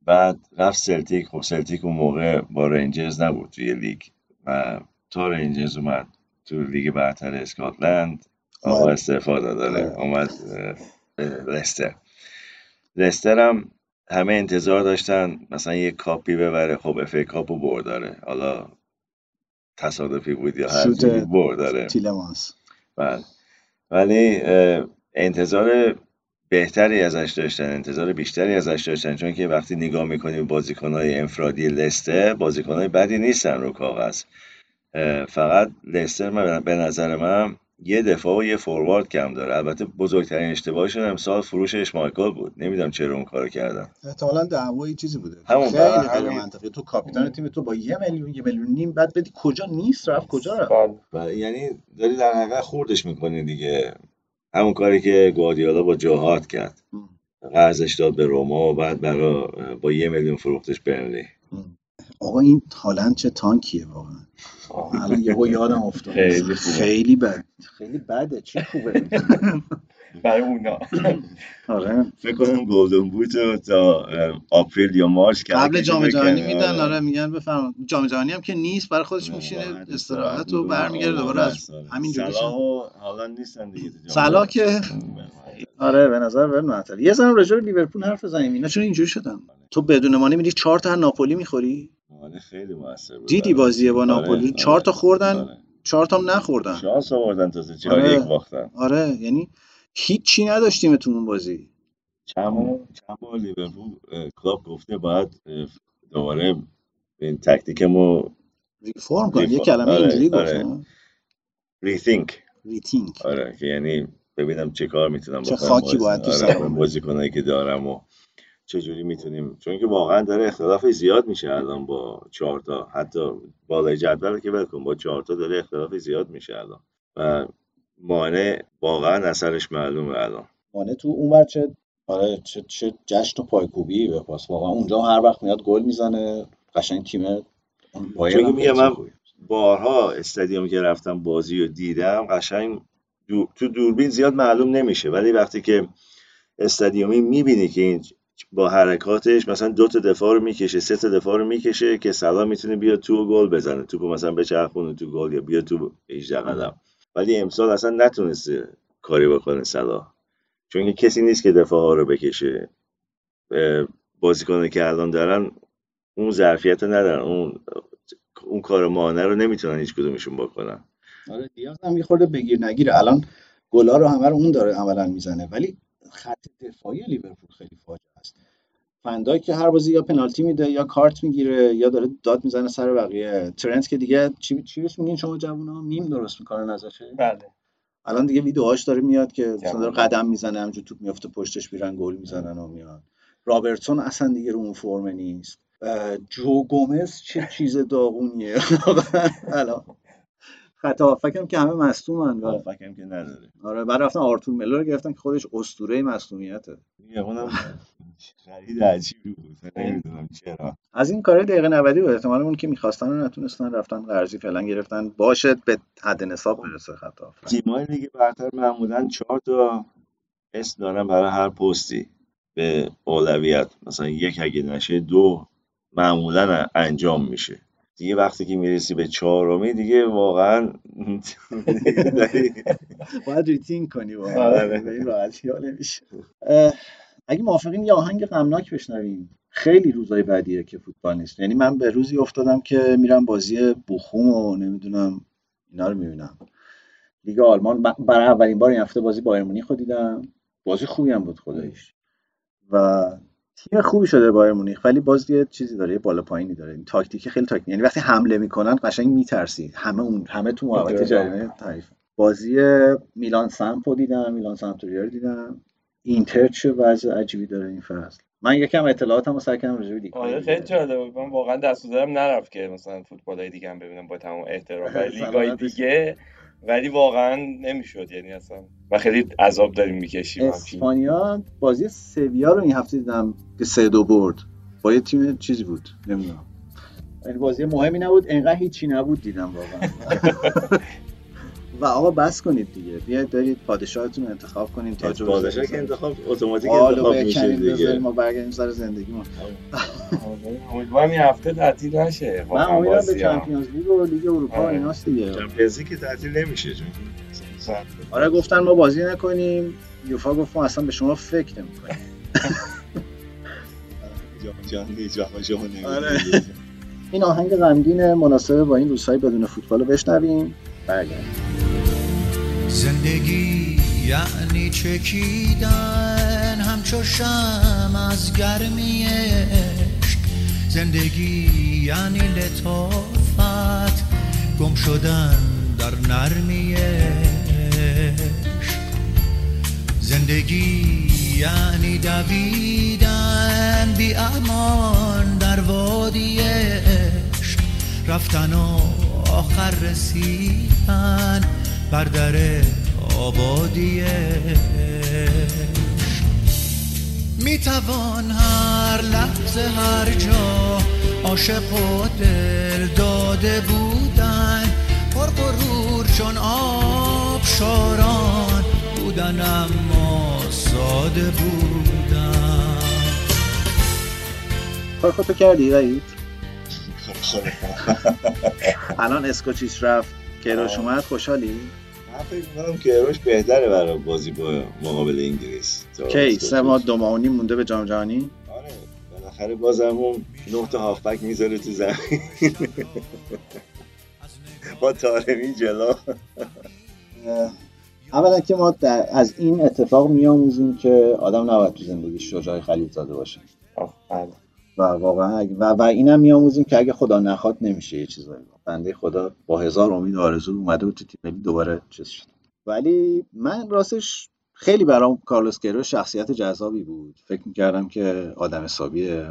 بعد رفت سلتیک. خب سلتیک اون موقع با رنجرز نبود توی لیگ و تا رنجرز اومد تو لیگ برتر اسکاتلند آقا استفاده داره اومد لستر. لستر هم همه انتظار داشتن مثلا یه کاپی ببره. خب FA Cup و برداره. حالا تصادفی بود یا هر برداره. تیلمانس. بله. ولی انتظار بهتری ازش داشتن انتظار بیشتری ازش داشتن چون که وقتی نگاه می‌کنیم بازیکنهای انفرادی لسته بازیکنهای بدی نیستن رو کاغذ. فقط لستر به نظر من یه دفاع و یه فوروارد کم داره. البته بزرگترین اشتباهشون امسال فروش اشمایکل بود. نمی‌دونم چرا اون کارو کردن. احتمالاً دعوایی چیزی بوده. همون خیلی غیر منطقی. تو کاپیتان تیم تو با یه میلیون یه میلیون نیم بعد بدی کجا نیست رفت کجا رفت؟ بله. یعنی داری در حقیقت خوردش می‌کنی دیگه. همون کاری که گواردیولا با جاهات کرد. قرضش داد به روما و بعد برا با یه میلیون فروختش برنلی آقا این هالند چه تانکیه واقعا؟ الان یهو یادم افتاد. خیلی خیلی بد. خیلی بده چی خوبه. برای اونا. آره. فکر کنم گلدن بوت تا آپریل یا مارچ قبل جام جهانی میدن آره. میگن بفرما جام جهانی هم که نیست برای خودش میشینه استراحت و برمیگرده دوباره از همین صلاح حالا نیستن دیگه صلاح که آره به نظر ول معطل. یه زن راجع لیورپول حرف بزنیم. اینا چون اینجوری شدن؟ تو بدون مانی میری 4 تا ناپولی می‌خوری؟ آره خیلی موثر بود دیدی بازی با ناپولی؟ 4 تا خوردن 4 تا هم نخوردن. شانس آوردن تا 4 1 باختن. آره یعنی هیچی نداشتیم تو اون بازی. چند بار لیورپول کلاب گفته بعد دوباره این تکتیکمو ریفورم کنیم. یه کلمه آره، اینجوری آره. گفتم rethink rethink آره که یعنی ببینم چه کار می‌تونم چه بکنم خاکی باید تو آره، سرم بازیکنایی که دارم و چجوری می‌تونیم چون که واقعا داره اختلاف زیاد میشه الان با چهار تا. حتی بالای جدول که ول کن با چهار تا داره اختلاف زیاد میشه الان. و مانه واقعا اثرش معلومه الان. مانه تو اونور چه آره چه چه جشن و پایکوبی به پاس. واقعا اونجا هر وقت میاد گل می‌زنه. قشنگ تیم اون بایر چون میگم من. بارها استادیوم که رفتم بازی رو دیدم قشنگ دو- تو دوربین زیاد معلوم نمیشه. ولی وقتی که استادیومی می‌بینی که این با حرکاتش مثلا دو تا دفاع رو می‌کشه سه تا دفاع رو می‌کشه که سلا می‌تونه بیاد تو گل بزنه. توپو مثلا بچرخونه تو گل یا بیاد تو 18 قدم. ولی امسال اصلا نتونسته کاری بکنه سلا چون که کسی نیست که دفاع ها رو بکشه. بازیکنه که الان دارن اون ظرفیت رو ندارن. اون اون کار مانع رو نمی‌تونن هیچ کدومشون بکنن. آره دیاز هم یه خورده بگیر نگیره. الان گلا رو همه رو اون داره عملا می‌زنه. ولی خط دفاعی لیورپول خیلی فاجعه است. فندای که هر بازی یا پنالتی میده یا کارت می‌گیره یا داره داد می‌زنه سر بقیه. ترنت که دیگه چی چی بهش میگین شما جوونا؟ میم درست می‌کنن ازش؟ بله. الان دیگه ویدیوهاش داره میاد که مثلا. داره قدم می‌زنه همینجور توپ میفته پشتش میرن گل می‌زنن و میاد رابرتسون اصلا دیگه رو اون فرم نیست. جو گومز چه چیز داغونیه. الان خطا فکرم که همه مصدومن و فکرم که نداره. آره بعد رفتن آرتور ملر رو گرفتن که خودش اسطوره مصدومیته. دیگه اونم خرید عجیبی بود. نمی‌دونم چرا. از این کار دقیقه 90 بود. احتمال اون که می‌خواستن رو نتونستن رفتن قرضی فعلا گرفتن. باشه به حد نصاب برسه خطا تیمای لیگ برتر معمولا چهار تا اسم دارن برای هر پستی به اولویت. مثلا یک اگه نشه دو معمولا انجام میشه. دیگه وقتی که می‌رسی به چهارمی دیگه واقعا باید rethink کنی واقعا. آره. راحتی نمیشه. اگه موافقین یه آهنگ غمناک بشنویم. خیلی روزای بعدیه که فوتبال نیست. یعنی من به روزی افتادم که میرم بازی بوخوم و نمی‌دونم اینا رو می‌بینم. لیگ آلمان برای اولین بار این هفته بازی بایرن مونیخ دیدم. بازی خوبی هم بود خداییش. و تیم خوبی شده بایرن مونیخ ولی باز یه چیزی داره یه بالا پایینی داره. این تاکتیک خیلی تاکتیک یعنی وقتی حمله می‌کنن قشنگ میترسی. همه اون همه تو محوطه جریمه تعریف بازی میلان سمپو دیدم میلان سمپدوریا دیدم. اینتر چه وضع عجیبی داره این فصل. من یکم اطلاعاتم رو سعی کردم راجع به آره خیلی جالبه من واقعا دست نرفت که مثلا فوتبالای دیگه هم ببینم با تمام احترام. ولی لیگای دیگه ولی واقعا نمی‌شد یعنی اصلا و خیلی عذاب داریم می‌کشیم اسپانیا بازی سویا رو این هفته دیدم که سه دو برد. با یه تیم چیزی بود نمی‌دونم. یعنی بازی مهمی نبود انقدر هیچی نبود دیدم واقعا. و آقا بس کنید دیگه. بیاید دارید پادشاهتون رو انتخاب کنیم تاج پادشاه که انتخاب اتوماتیک انتخاب میشه دیگه. ما برگردیم سر زندگی ما. امیدوارم این هفته تعطیل نشه. من امیدوارم به چمپیونز لیگ و لیگ اروپا آره. ایناست دیگه. چمپیونز لیگ که تعطیل نمیشه چون آره گفتن ما بازی نکنیم. یوفا گفت ما اصلا به شما فکر نمی‌کنیم. جهانی جهانی آره. این آهنگ غمگین مناسبه با این روزهای بدون فوتبال رو بشنویم. برگردیم. زندگی یعنی چکیدن؟ همچو شم از گرمی عشق. زندگی یعنی لطافت گم شدن در نرمی عشق. زندگی یعنی دویدن بی امان در وادی عشق. رفتن و آخر رسیدن بر در می توان هر لحظه هر جا عاشق و دل داده بودن. پر غرور چون آب شاران بودن اما ساده بودن. کار خودتو کردی وحید الان اسکوچیچ رفت. کیروش اومد خوشحالی؟ من فکر می‌کنم کیروش بهتره برای بازی با مقابل انگلیس. کی؟ سه ماه دو ماه و نیم مونده به جام جهانی؟ آره بالاخره بازم اون نه تا هافبک می‌ذاره تو زمین. با تارمی جلو. اولا که ما در- از این اتفاق میآموزیم که آدم نباید تو زندگیش شجاع خلیل زاده باشه. بله و واقعا و, و اینم میآموزیم که اگه خدا نخواد نمیشه یه چیزایی بنده خدا با هزار امید و آرزو اومده بود تو تیم ملی دوباره چیز شد ولی من راستش خیلی برام کارلوس کیروش شخصیت جذابی بود. فکر می‌کردم که آدم حسابی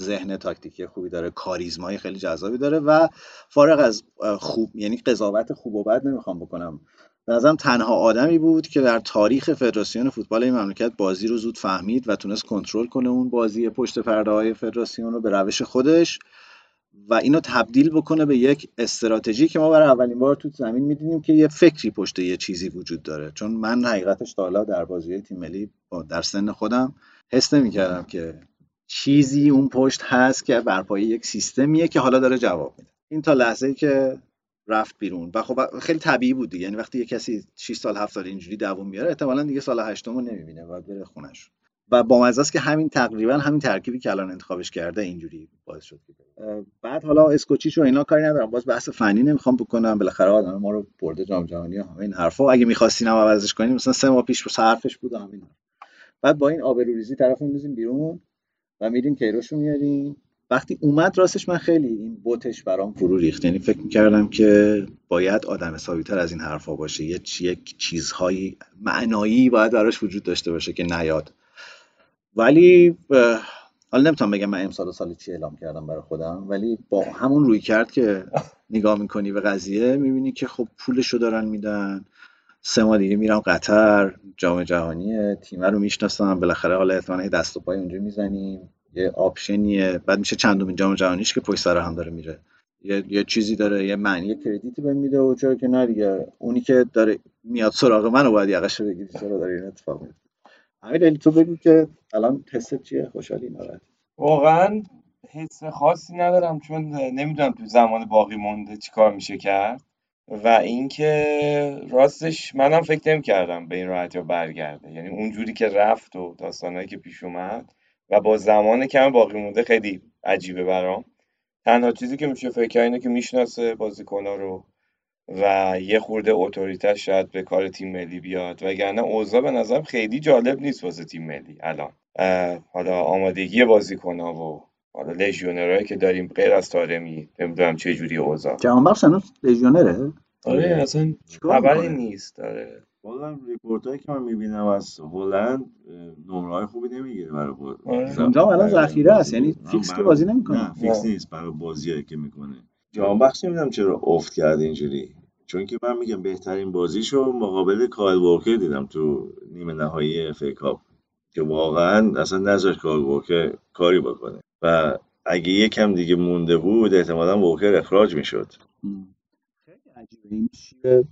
ذهن تاکتیکی خوبی داره کاریزمای خیلی جذابی داره و فارغ از خوب یعنی قضاوت خوب و بد نمی‌خوام بکنم نظرم تنها آدمی بود که در تاریخ فدراسیون فوتبال این مملکت بازی رو زود فهمید و تونست کنترل کنه اون بازی پشت پرده های فدراسیون رو به روش خودش و اینو تبدیل بکنه به یک استراتژی که ما برای اولین بار تو زمین می‌دیدیم که یه فکری پشت یه چیزی وجود داره. چون من حقیقتش تا حالا در بازی تیم ملی در سن خودم حس نمی‌کردم که چیزی اون پشت هست که بر یک سیستمیه که حالا داره جواب میده. این تا لحظه ای که رفت بیرون. و خب خیلی طبیعی بود دیگه. یعنی وقتی یه کسی 6 سال 7 سال اینجوری دووم میاره احتمالاً دیگه سال هشتم رو نمی‌بینه و بره خونش و با است که همین تقریبا همین ترکیبی که الان انتخابش کرده اینجوری باعث شد بعد حالا اسکوچیچ و اینا کاری ندارم. باز بحث فنی نمی‌خوام بکنم. بالاخره آدم ما رو برده جام جهانی همه این حرفا. اگه می‌خواستین هم عوضش کنیم مثلا سه ماه پیش حرفش بود همین. بعد با این آبروریزی طرف میندازیم بیرون و میریم کیروش رو میاریم. وقتی اومد راستش من خیلی این بوتش برام فرو ریخت. یعنی فکر می‌کردم که باید آدم حسابی تر از این حرفا باشه. یه چیزهایی معنایی باید براش وجود داشته باشه که نیاد. ولی حالا نمی‌تونم بگم من امسال و سال چی اعلام کردم برای خودم ولی با همون روی کرد که نگاه می‌کنی به قضیه می‌بینی که خب پولشو دارن میدن. سه ماه دیگه میرم قطر جام جهانی تیم رو می‌شناسم. بالاخره حالا احتمالاً دست و پای اونجا می‌زنیم. یه آپشنیه. بعد میشه چندمین جام جهانیش که پشت سر هم داره میره. یه, یه چیزی داره یه معنی کردیتی بهم میده و چرا که نه دیگه. اونی که داره میاد سراغ منو باید یقش بگیری چرا داره این اتفاق میفته؟ همین علی تو بگو که الان حست چیه؟ خوشحالی ناراحت. واقعا حس خاصی ندارم چون نمی‌دونم تو زمان باقی مونده چیکار میشه کرد. و اینکه راستش منم فکر نمی‌کردم به این راحتی برگرده. یعنی اونجوری که رفت و داستانهایی که پیش اومد و با زمان کم باقی مونده خیلی عجیبه برام. تنها چیزی که میشه فکر کرد اینه که می‌شناسه بازیکن‌ها رو و یه خورده اتوریته شاید به کار تیم ملی بیاد. وگرنه اوضاع به نظرم خیلی جالب نیست واسه تیم ملی الان. حالا آمادگی بازیکن‌ها و حالا لژیونرایی که داریم غیر از تارمی نمی‌دونم چه جوری اوضاع. جهانبخش هنوز لژیونره؟ آره اصلا خبری نیست آره. والا report هایی که من می‌بینم از هلند نمره های خوبی نمی‌گیره برای بود اونجا الان ذخیره است یعنی فیکس که بازی نمی‌کنه. نه فیکس نیست برای بازی که می‌کنه. جهانبخش نمی‌دونم چرا افت کرد اینجوری. چون که من میگم بهترین بازیشو مقابل کایل وورکر دیدم تو نیمه نهایی FA Cup. که واقعا اصلا نذاشت کایل وورکر کاری بکنه. و اگه یکم دیگه مونده بود احتمالا وورکر اخراج می‌شد. عجیبه این شیب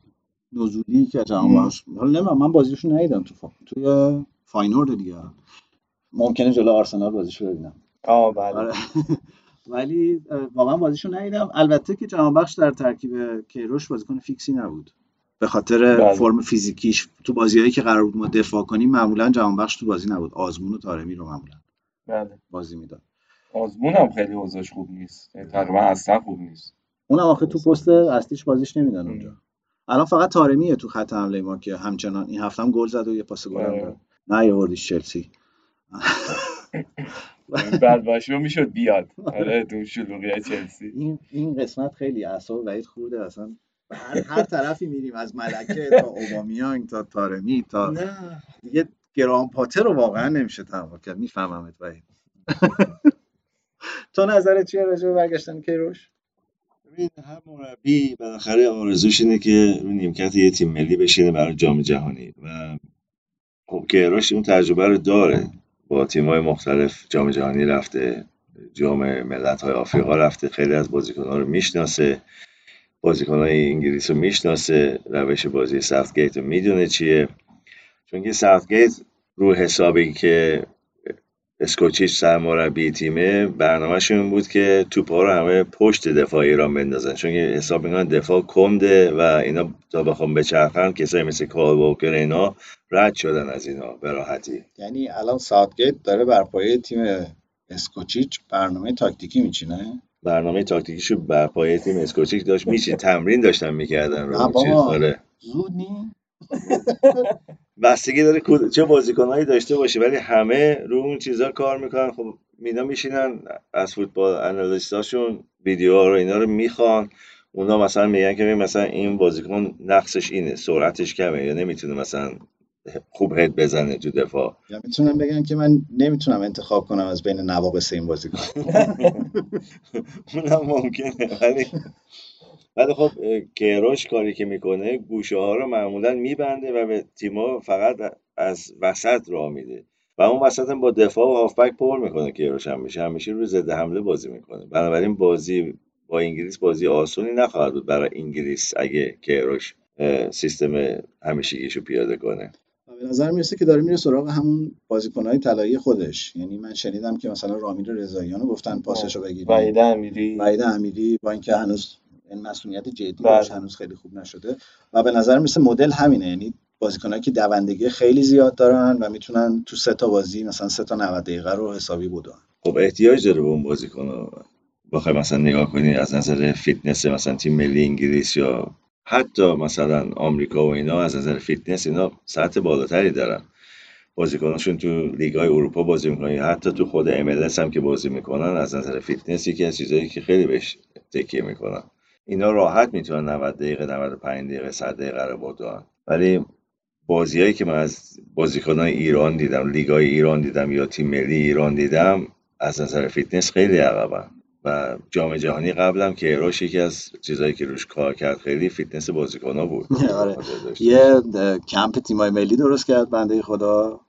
نزولی که جهان حالا نمی‌دونم من بازیشو ندیدم تو فا... توی فاینورد دیگه. ممکنه جلو آرسنال بازیشو ببینم. آه بله. آره. ولی واقعا بازیشو ندیدم. البته که جهانبخش در ترکیب کیروش بازیکن فیکسی نبود. به خاطر بله. فرم فیزیکیش تو بازیهایی که قرار بود ما دفاع کنیم معمولا جهانبخش تو بازی نبود. آزمون و تارمی رو معمولا بله. بازی می‌داد. آزمون هم خیلی اوضاعش خوب نیست. یعنی تقریبا اصلا خوب نیست. اونم آخه تو پست اصلیش بازیش نمیدن اونجا. الان فقط تارمیه تو خط حمله ما که همچنان این هفته هم گل زد و یه پاس گل هم آره. داد. نه یه وردیش چلسی بعد باشه می‌شد بیاد. آره تو شلوغی چلسی. این این قسمت خیلی اعصاب وحید خورده اصلا. هر, هر طرفی میریم از ملکه تا اوبامیانگ تا تارمی تا نه. دیگه گرام پاتر رو واقعا نمیشه تحمل کرد. میفهممت وحید. تو نظرت چیه راجع به برگشتن کیروش؟ ببین هر مربی بالاخره آرزوش اینه که رو نیمکت یه تیم ملی بشینه برای جام جهانی. و خب کیروش اون تجربه رو داره. با تیم‌های مختلف جام جهانی رفته جام ملت‌های آفریقا رفته خیلی از بازیکن‌ها رو می‌شناسه. بازیکن‌های انگلیس رو می‌شناسه. روش بازی ساوتگیت رو می‌دونه چیه. چون که ساوتگیت رو حسابی که اسکوچیچ سرمربی تیمه. برنامهش این بود که توپا رو همه پشت دفاع ایران بندازن. چون حساب می‌کنن دفاع کنده و اینا تا بخوام بچرخن کسایی مثل کال ووکر اینا رد شدن از اینا به راحتی. یعنی الان ساوتگیت داره بر پایه تیم اسکوچیچ برنامه تاکتیکی میچینه؟ برنامه تاکتیکیشو بر پایه تیم اسکوچیچ داشت میچین. تمرین داشتن می‌کردن. رو. آره. زود نی. بستگی داره چه بازیکنهایی داشته باشه ولی همه رو اون چیزا کار می‌کنن. خب اینا میشینن از فوتبال انالیستاشون ویدیوها رو اینا رو می‌خوان. اونا مثلا میگن که مثلا این بازیکن نقصش اینه سرعتش کمه یا نمی‌تونه مثلا خوب هد بزنه تو دفاع. یا می‌تونم بگم که من نمی‌تونم انتخاب کنم از بین نواقص این بازیکن. اونم ممکنه ولی ولی خب کیروش کاری که می‌کنه گوشه ها رو معمولا میبنده و به تیما فقط از وسط راه میده. و اون وسط هم با دفاع و هافبک پر می‌کنه کیروش همیشه. همیشه روی ضد حمله بازی می‌کنه. بنابراین بازی با انگلیس بازی آسونی نخواهد بود برای انگلیس اگه کیروش سیستم همیشگیشو پیاده کنه. به نظر می‌رسه که داره میره سراغ همون بازیکنهای طلایی خودش. یعنی من شنیدم که مثلا رامین رضاییان رو گفتن پاسش رو بگیریم وحید امیری. وحید امیری با اینکه هنوز این مسئولیت جدی بله. داشت هنوز خیلی خوب نشده. و به نظر می‌رسه مدل همینه. یعنی بازیکنایی که دوندگی خیلی زیاد دارن و می‌تونن تو سه تا بازی مثلا سه تا 90 دقیقه رو حسابی بدن. خب احتیاج داره به اون بازیکن بخوای مثلا نگاه کنی از نظر فیتنس مثلا تیم ملی انگلیس یا حتی مثلا آمریکا و اینا از نظر فیتنس اینا سطح بالاتری دارن. بازیکناشون تو لیگ های اروپا بازی می‌کنن حتی تو خود MLS هم که بازی می‌کنن از نظر فیتنس یکی از چیزایی که خیلی بهش تکیه می‌کنن. اینا راحت می‌تونن 90 دقیقه 95 دقیقه 100 دقیقه رو بدوئن ولی بازیایی که من از بازیکنان ایران دیدم لیگ های ایران دیدم یا تیم ملی ایران دیدم از نظر فیتنس خیلی عقبن. و جام جهانی قبلم که کیروش یکی از چیزایی که روش کار کرد خیلی فیتنس بازیکن‌ها بود. آره. یه کمپ تیمای ملی درست کرد بنده خدا.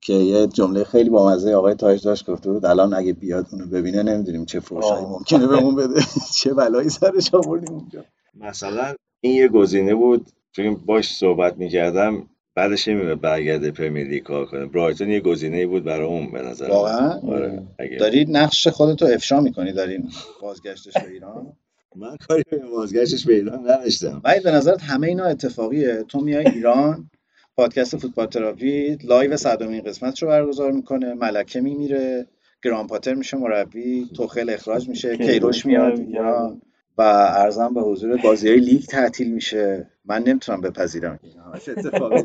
که یه جمله خیلی بامزه آقای تاج داشت گفته بود الان اگه بیاد اونو ببینه نمی‌دونیم چه فروشایی آه. ممکنه بهمون بده. چه بلایی سرش آوردیم اونجا مثلا این یه گزینه بود. چون باش صحبت می‌کردم بعدش نمیره برگرده پرمیر لیگ کار کنه. برایتون یه گزینه بود برای اون به نظر. واقعا؟ آره اگه داری نقش خودتو افشا می‌کنی در این بازگشتش به ایران؟ من کاری به بازگشتش به ایران نداشتم. ولی به نظرت همه اینا اتفاقیه؟ تو میای ایران پادکست فوتبال تراپی live صدومین قسمت رو برگزار می‌کنه ملکه میمیره گراهام پاتر میشه مربی توخل اخراج میشه کیروش میاد. ایران. و عرضم به حضور بازی های لیگ تعطیل میشه. من نمی‌تونم بپذیرم. که اتفاقی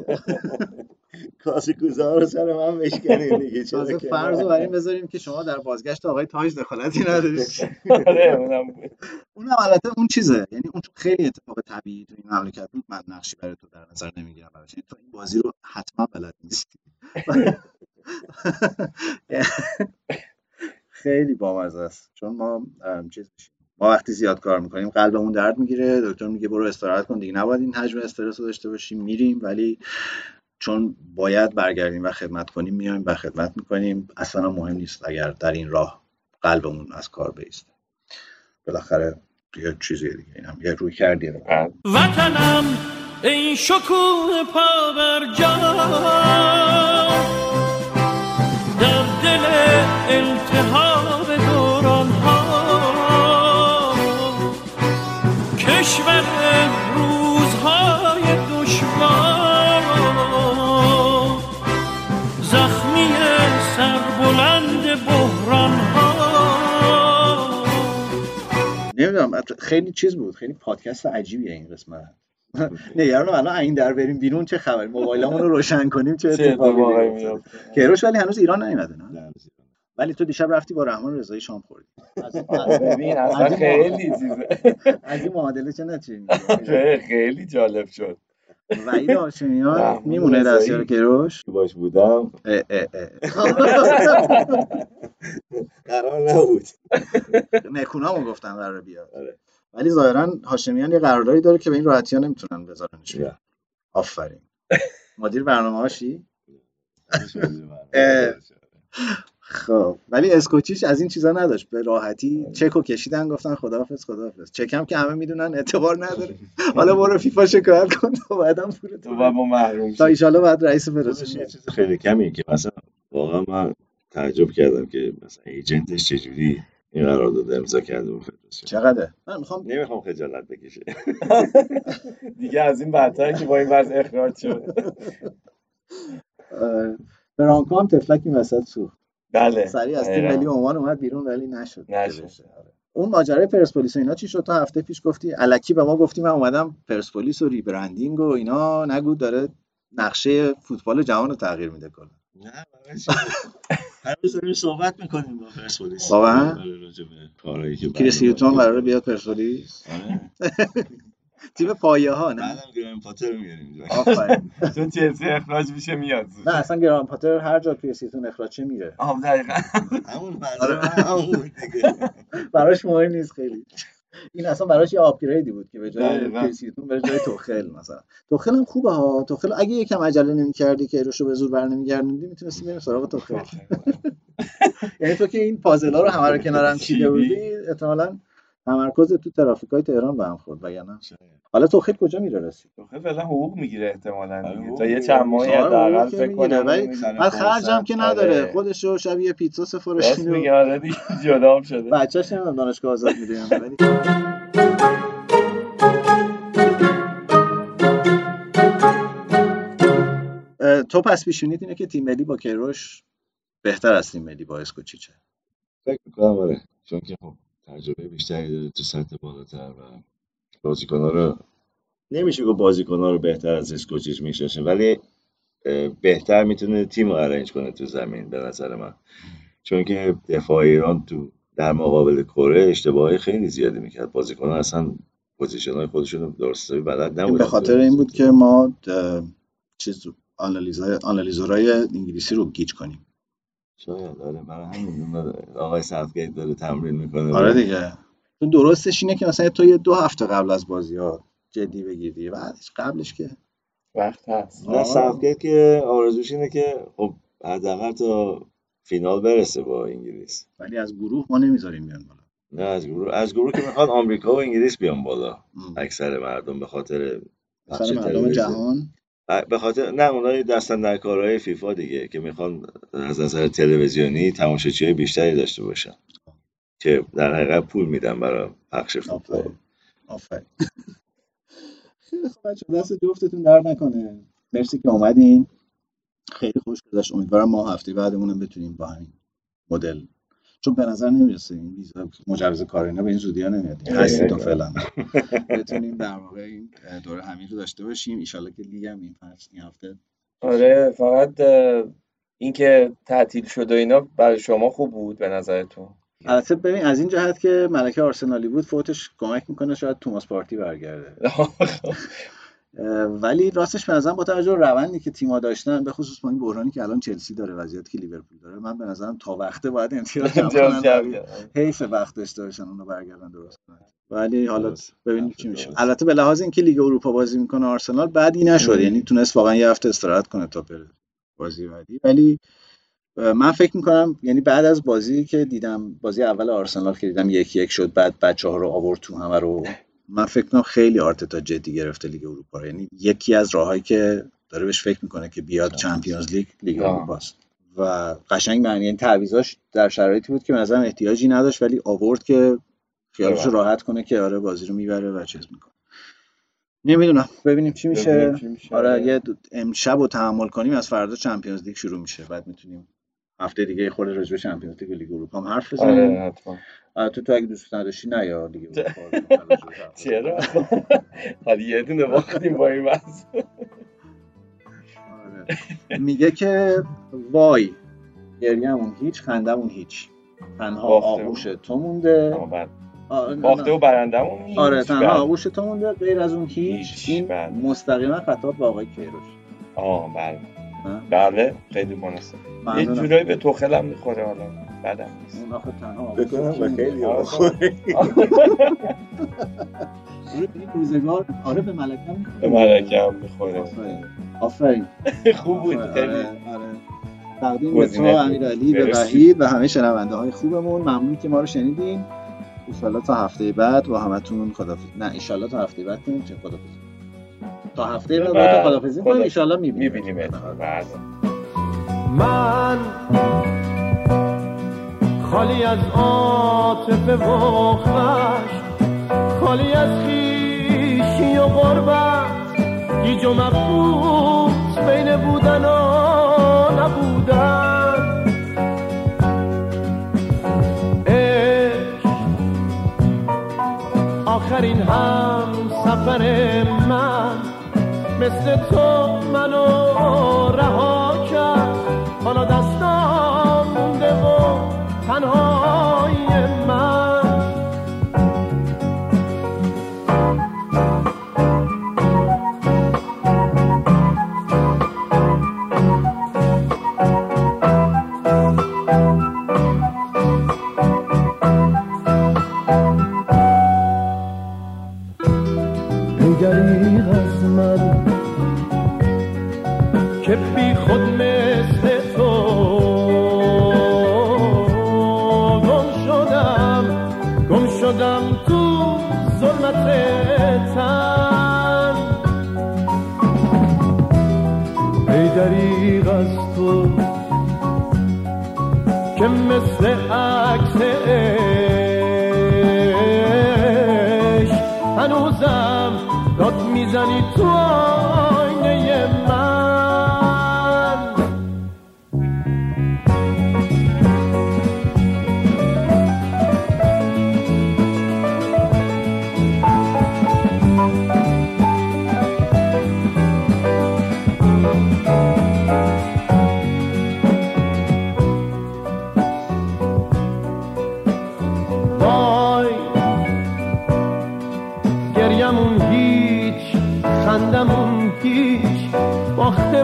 کاسه کوزه رو سر من بشکنیم دیگه چرا فرض رو بر این بذاریم که شما در بازگشت آقای تاج دخالتی ندارید آره اونم بود. اونم البته اون چیزه یعنی اون خیلی اتفاق طبیعی تو این مملکت بود من نقشی برای تو در نظر نمی‌گیرم براش. یعنی تو این بازی رو حتما بلد نیستی. خیلی بامزه است. چون ما چیز ما وقتی زیاد کار می‌کنیم قلبمون درد می‌گیره دکتر میگه برو استراحت کن دیگه نباید این حجم استرس رو داشته باشیم میریم ولی چون باید برگردیم و خدمت کنیم میایم و خدمت می‌کنیم. اصلا مهم نیست اگر در این راه قلبمون از کار بیسته. بالاخره یه چیزی دیگه این هم یه روی کردی. وطنم ای شکوه پا بر خیلی چیز بود خیلی پادکست عجیبیه این قسمت. نگرانم الان این در بریم بیرون چه خبر؟ موبایلمون رو روشن کنیم چه اتفاقی میفته کیروش ولی هنوز ایران نیومده نه؟ نه، ولی تو دیشب رفتی با رحمان رضایی شام خوردی. ببین اصلا از این خیلی چیزه. از این معادله چه نتیجه خیلی جالب شد. وحید هاشمیان رحمان میمونه. دستیار کیروش. باش بودم. اه اه اه. قرار نبود. نکونامو گفتن قرار بیاد. آره. ولی ظاهرا هاشمیان یه قراردادی داره که به این راحتی ها نمی‌تونن بذارنش نه. آفرین. مدیر برنامه هاشی؟ خب ولی اسکوچیش از این چیزا نداشت. به راحتی چکو کشیدن گفتن خداحافظ خداحافظ. چکم که همه می‌دونن اعتبار نداره. حالا برو فیفا شکایت کن تا بعدم پولتو تو. با. ما محروم تا ایشالا بعد رئیس خودش یه فدراسیون چیز خیلی کمی که مثلا واقعا من تعجب کردم که مثلا ایجنتش چجوری این قرارداد امضا کرده با فدراسیون. چقدره؟ من می‌خوام نمی‌خوام خجالت بکشه. دیگه از این بدتر که با این وضع اخراج شد. اه، برانکو هم تفلک این وسط سوخت. بله. سریع از تیم. ملی عمان اومد بیرون ولی نشد نشد. آره. اون ماجرای پرسپولیس و اینا چی شد؟ تا هفته پیش گفتی الکی به ما گفتی من اومدم پرسپولیس و ریبرندینگ و اینا نگو داره نقشه فوتبال جهان رو تغییر میده کلا. نه روز داریم صحبت می‌کنیم با پرسپولیس. واقعا؟ آره، کارهایی که کریس برنامه- هیوتون قراره بیاد پرسپولیس؟ آره. تیم پایه ها نه؟ بعدم گراهام پاتر میاریم. آفرین. چون چلسی اخراج میشه میاد. نه اصلا گراهام پاتر هر جا کریس هیوتون اخراج شه میره؟ آه دقیقا. همون من همون دیگه. براش مهم نیست خیلی. این اصلا براش یه upgrade ی بود که به جای دقیقاً. کریس هیوتون بره جای توخل مثلا. توخل هم خوبه ها. توخل اگه یکم عجله نمی‌کردی که ایروشو به زور برنمیگردوندی می‌تونستی بریم سراغ توخل. یعنی تو که این پازلا رو همه رو کنارم چیده بودی احتمالاً تمرکز تو ترافیکای تهران به هم خورد وگرنه. حالا توخل کجا میره رسید تو خیلی فعلا حقوق می‌گیره احتمالاً آره، دیگه. تا یه. چند ماهی حداقل فکر کنم بعد خرجم. که نداره آره. خودش رو شب یه پیتزا سفارش میده. میگه آره دیگه جدا هم شده. بچه‌ش نمی‌دونم دانشگاه آزاد میده ولی تو پس پیش‌بینیت اینه که تیم ملی با کیروش بهتر از تیم ملی با اسکوچیچه فکر می‌کنم آره چون که خب تجربه بیشتری داره تو سطح بالاتر و بازیکن‌ها رو نمیشه گفت بازیکن‌ها رو بهتر از اسکوچیچ می‌شناسه ولی بهتر می‌تونه تیم رو arrange کنه تو زمین به نظر من. چون که دفاع ایران تو در مقابل کره اشتباهی خیلی زیادی می‌کرد. بازیکن‌ها اصلا position های خودشون رو درست بلد نبودن به خاطر این بود که ما چیز آنالیزای آنالیزورای انگلیسی رو گیج کنیم. شاید آره برای همین اون آقای ساوتگیت داره تمرین می‌کنه آره دیگه. تو درستش اینه که مثلا تو یه دو هفته قبل از بازی ها جدی بگیری بعدش قبلش که وقت هست. نه ساوتگیت که آرزوش اینه که خب حداقل تا فینال برسه با انگلیس. ولی از گروه ما نمی‌ذاریم بیان بالا. نه از گروه از گروه که می‌خواد آمریکا و انگلیس بیان بالا. ام. اکثر مردم به خاطر مردم. جهان. به خاطر نه اونای دستن در کارهای فیفا دیگه که می‌خوان از نظر تلویزیونی تماشاچی بیشتری داشته باشن که در حقیقت پول میدن برای پخش فوتبال. خیلی خوب بچه دست جفتتون درد نکنه. مرسی که اومدین. خیلی خوش گذشت. امیدوارم ما هفته بعدمون بتونیم با همین مدل چون به نظر نمی‌رسه این ویزا مجوز کار اینا به این زودی ها نمیاد. آره. هستید فعلا بتونیم در واقع این دوره همین رو داشته باشیم. ایشالله که لیگ هم این فصل این هفته. آره فقط اینکه تعطیل شد و اینا برای شما خوب بود به نظرتون؟ البته ببین از این جهت که ملکه آرسنالی بود فوتش کمک می‌کنه شاید توماس پارتی برگرده. ولی راستش به نظرم با توجه به روندی که تیم‌ها داشتن به خصوص با این بحرانی که الان چلسی داره وضعیتی که لیورپول داره من به نظرم تا وقته باید امتیاز جمع. حیف وقت داشته باشن اونو برگردن درست کنن. ولی حالا. ببینیم. چی میشه. البته به لحاظ اینکه لیگ اروپا بازی می‌کنه آرسنال بعدی نشد. یعنی تونست واقعا یه هفته استراحت کنه تا بره بازی بعدی. ولی من فکر می‌کنم یعنی بعد از بازی که دیدم بازی اول آرسنال که دیدم یک یک شد بعد بچه ها رو آورد تو همه رو. من فکر کنم خیلی آرتتا جدی گرفته لیگ اروپا رو. یعنی یکی از راههایی که داره بهش فکر می‌کنه که بیاد Champions League لیگ. اروپاست. و قشنگ معنی این تعویضاش در شرایطی بود که مثلا احتیاجی نداشت ولی آورد که خیالش. راحت کنه که آره بازی رو می‌بره و چیز می‌کنه. نمی‌دونم. ببینیم چی میشه. ببینیم چی میشه. آره یه امشب رو تحمل کنیم از فردا چمپیونز لیگ شروع میشه. بعد می‌تونیم هفته دیگه خود راجع به چمپیونز لیگ لیگ اروپا هم حرف بزنیم آره حتما البته تو اگه دوست نداشتی نه یا بزن. چرا حالا یه دونه باختیم با این آره. میگه که وای گریهمون هیچ خندمون هیچ تنها. آغوش تو مونده بله. باخته. و برندمون. آره تنها بله. آغوش تو مونده غیر از اون هیچ این بله. مستقیما خطاب به آقای کیروش آه بله؟ بله خیلی مناسب یه. جورایی به توخل هم می‌خوره حالا بعدم نیست اون آخه تنها بکنم؟ خیلی آره. آره، این روزگار آره به ملکه هم به می‌خوره. ملکه هم می‌خوره آفرین آفرین خوب بود آره خیلی آره. تقدیم به تو. امیرعلی به. وحید و همه شنونده های خوبمون ممنون که ما رو شنیدین ایشالله تا هفته بعد با همتون خدافظ نه ایشالله تا هفته بعد کنیم چه خدافظ تا هفته بعد با تو خدافظی کنیم خدا- ایشالله می‌بینیم. می‌بینیم بله. من خالی از عاطفه و خشم خالی از خیشی و غربت. گیج و مبهوت بین بودن و نبودن. عشق آخرین هم سفر من مثل تو منو رها عکس عشق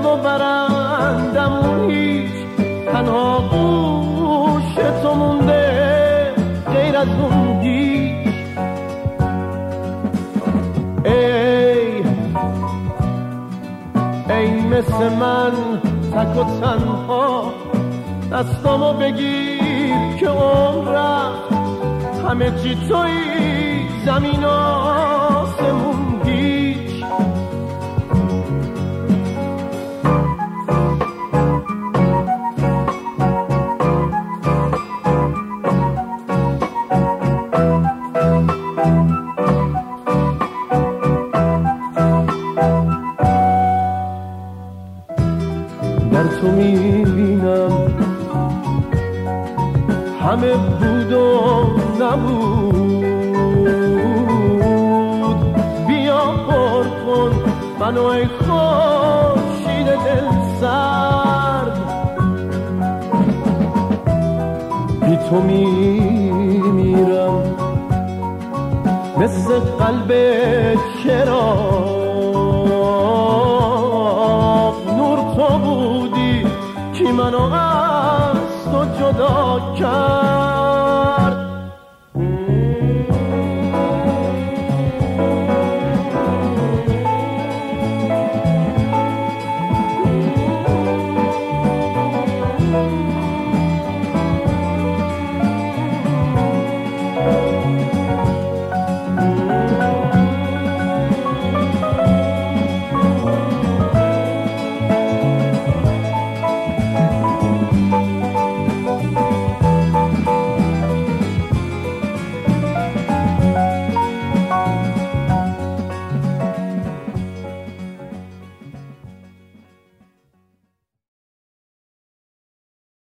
و برندمون هیچ. تنها گوش تو مونده غیر از اون ای ای مثل من تک و تنها. دستامو بگیر که عمر رفت همه چی توی زمین آسمون.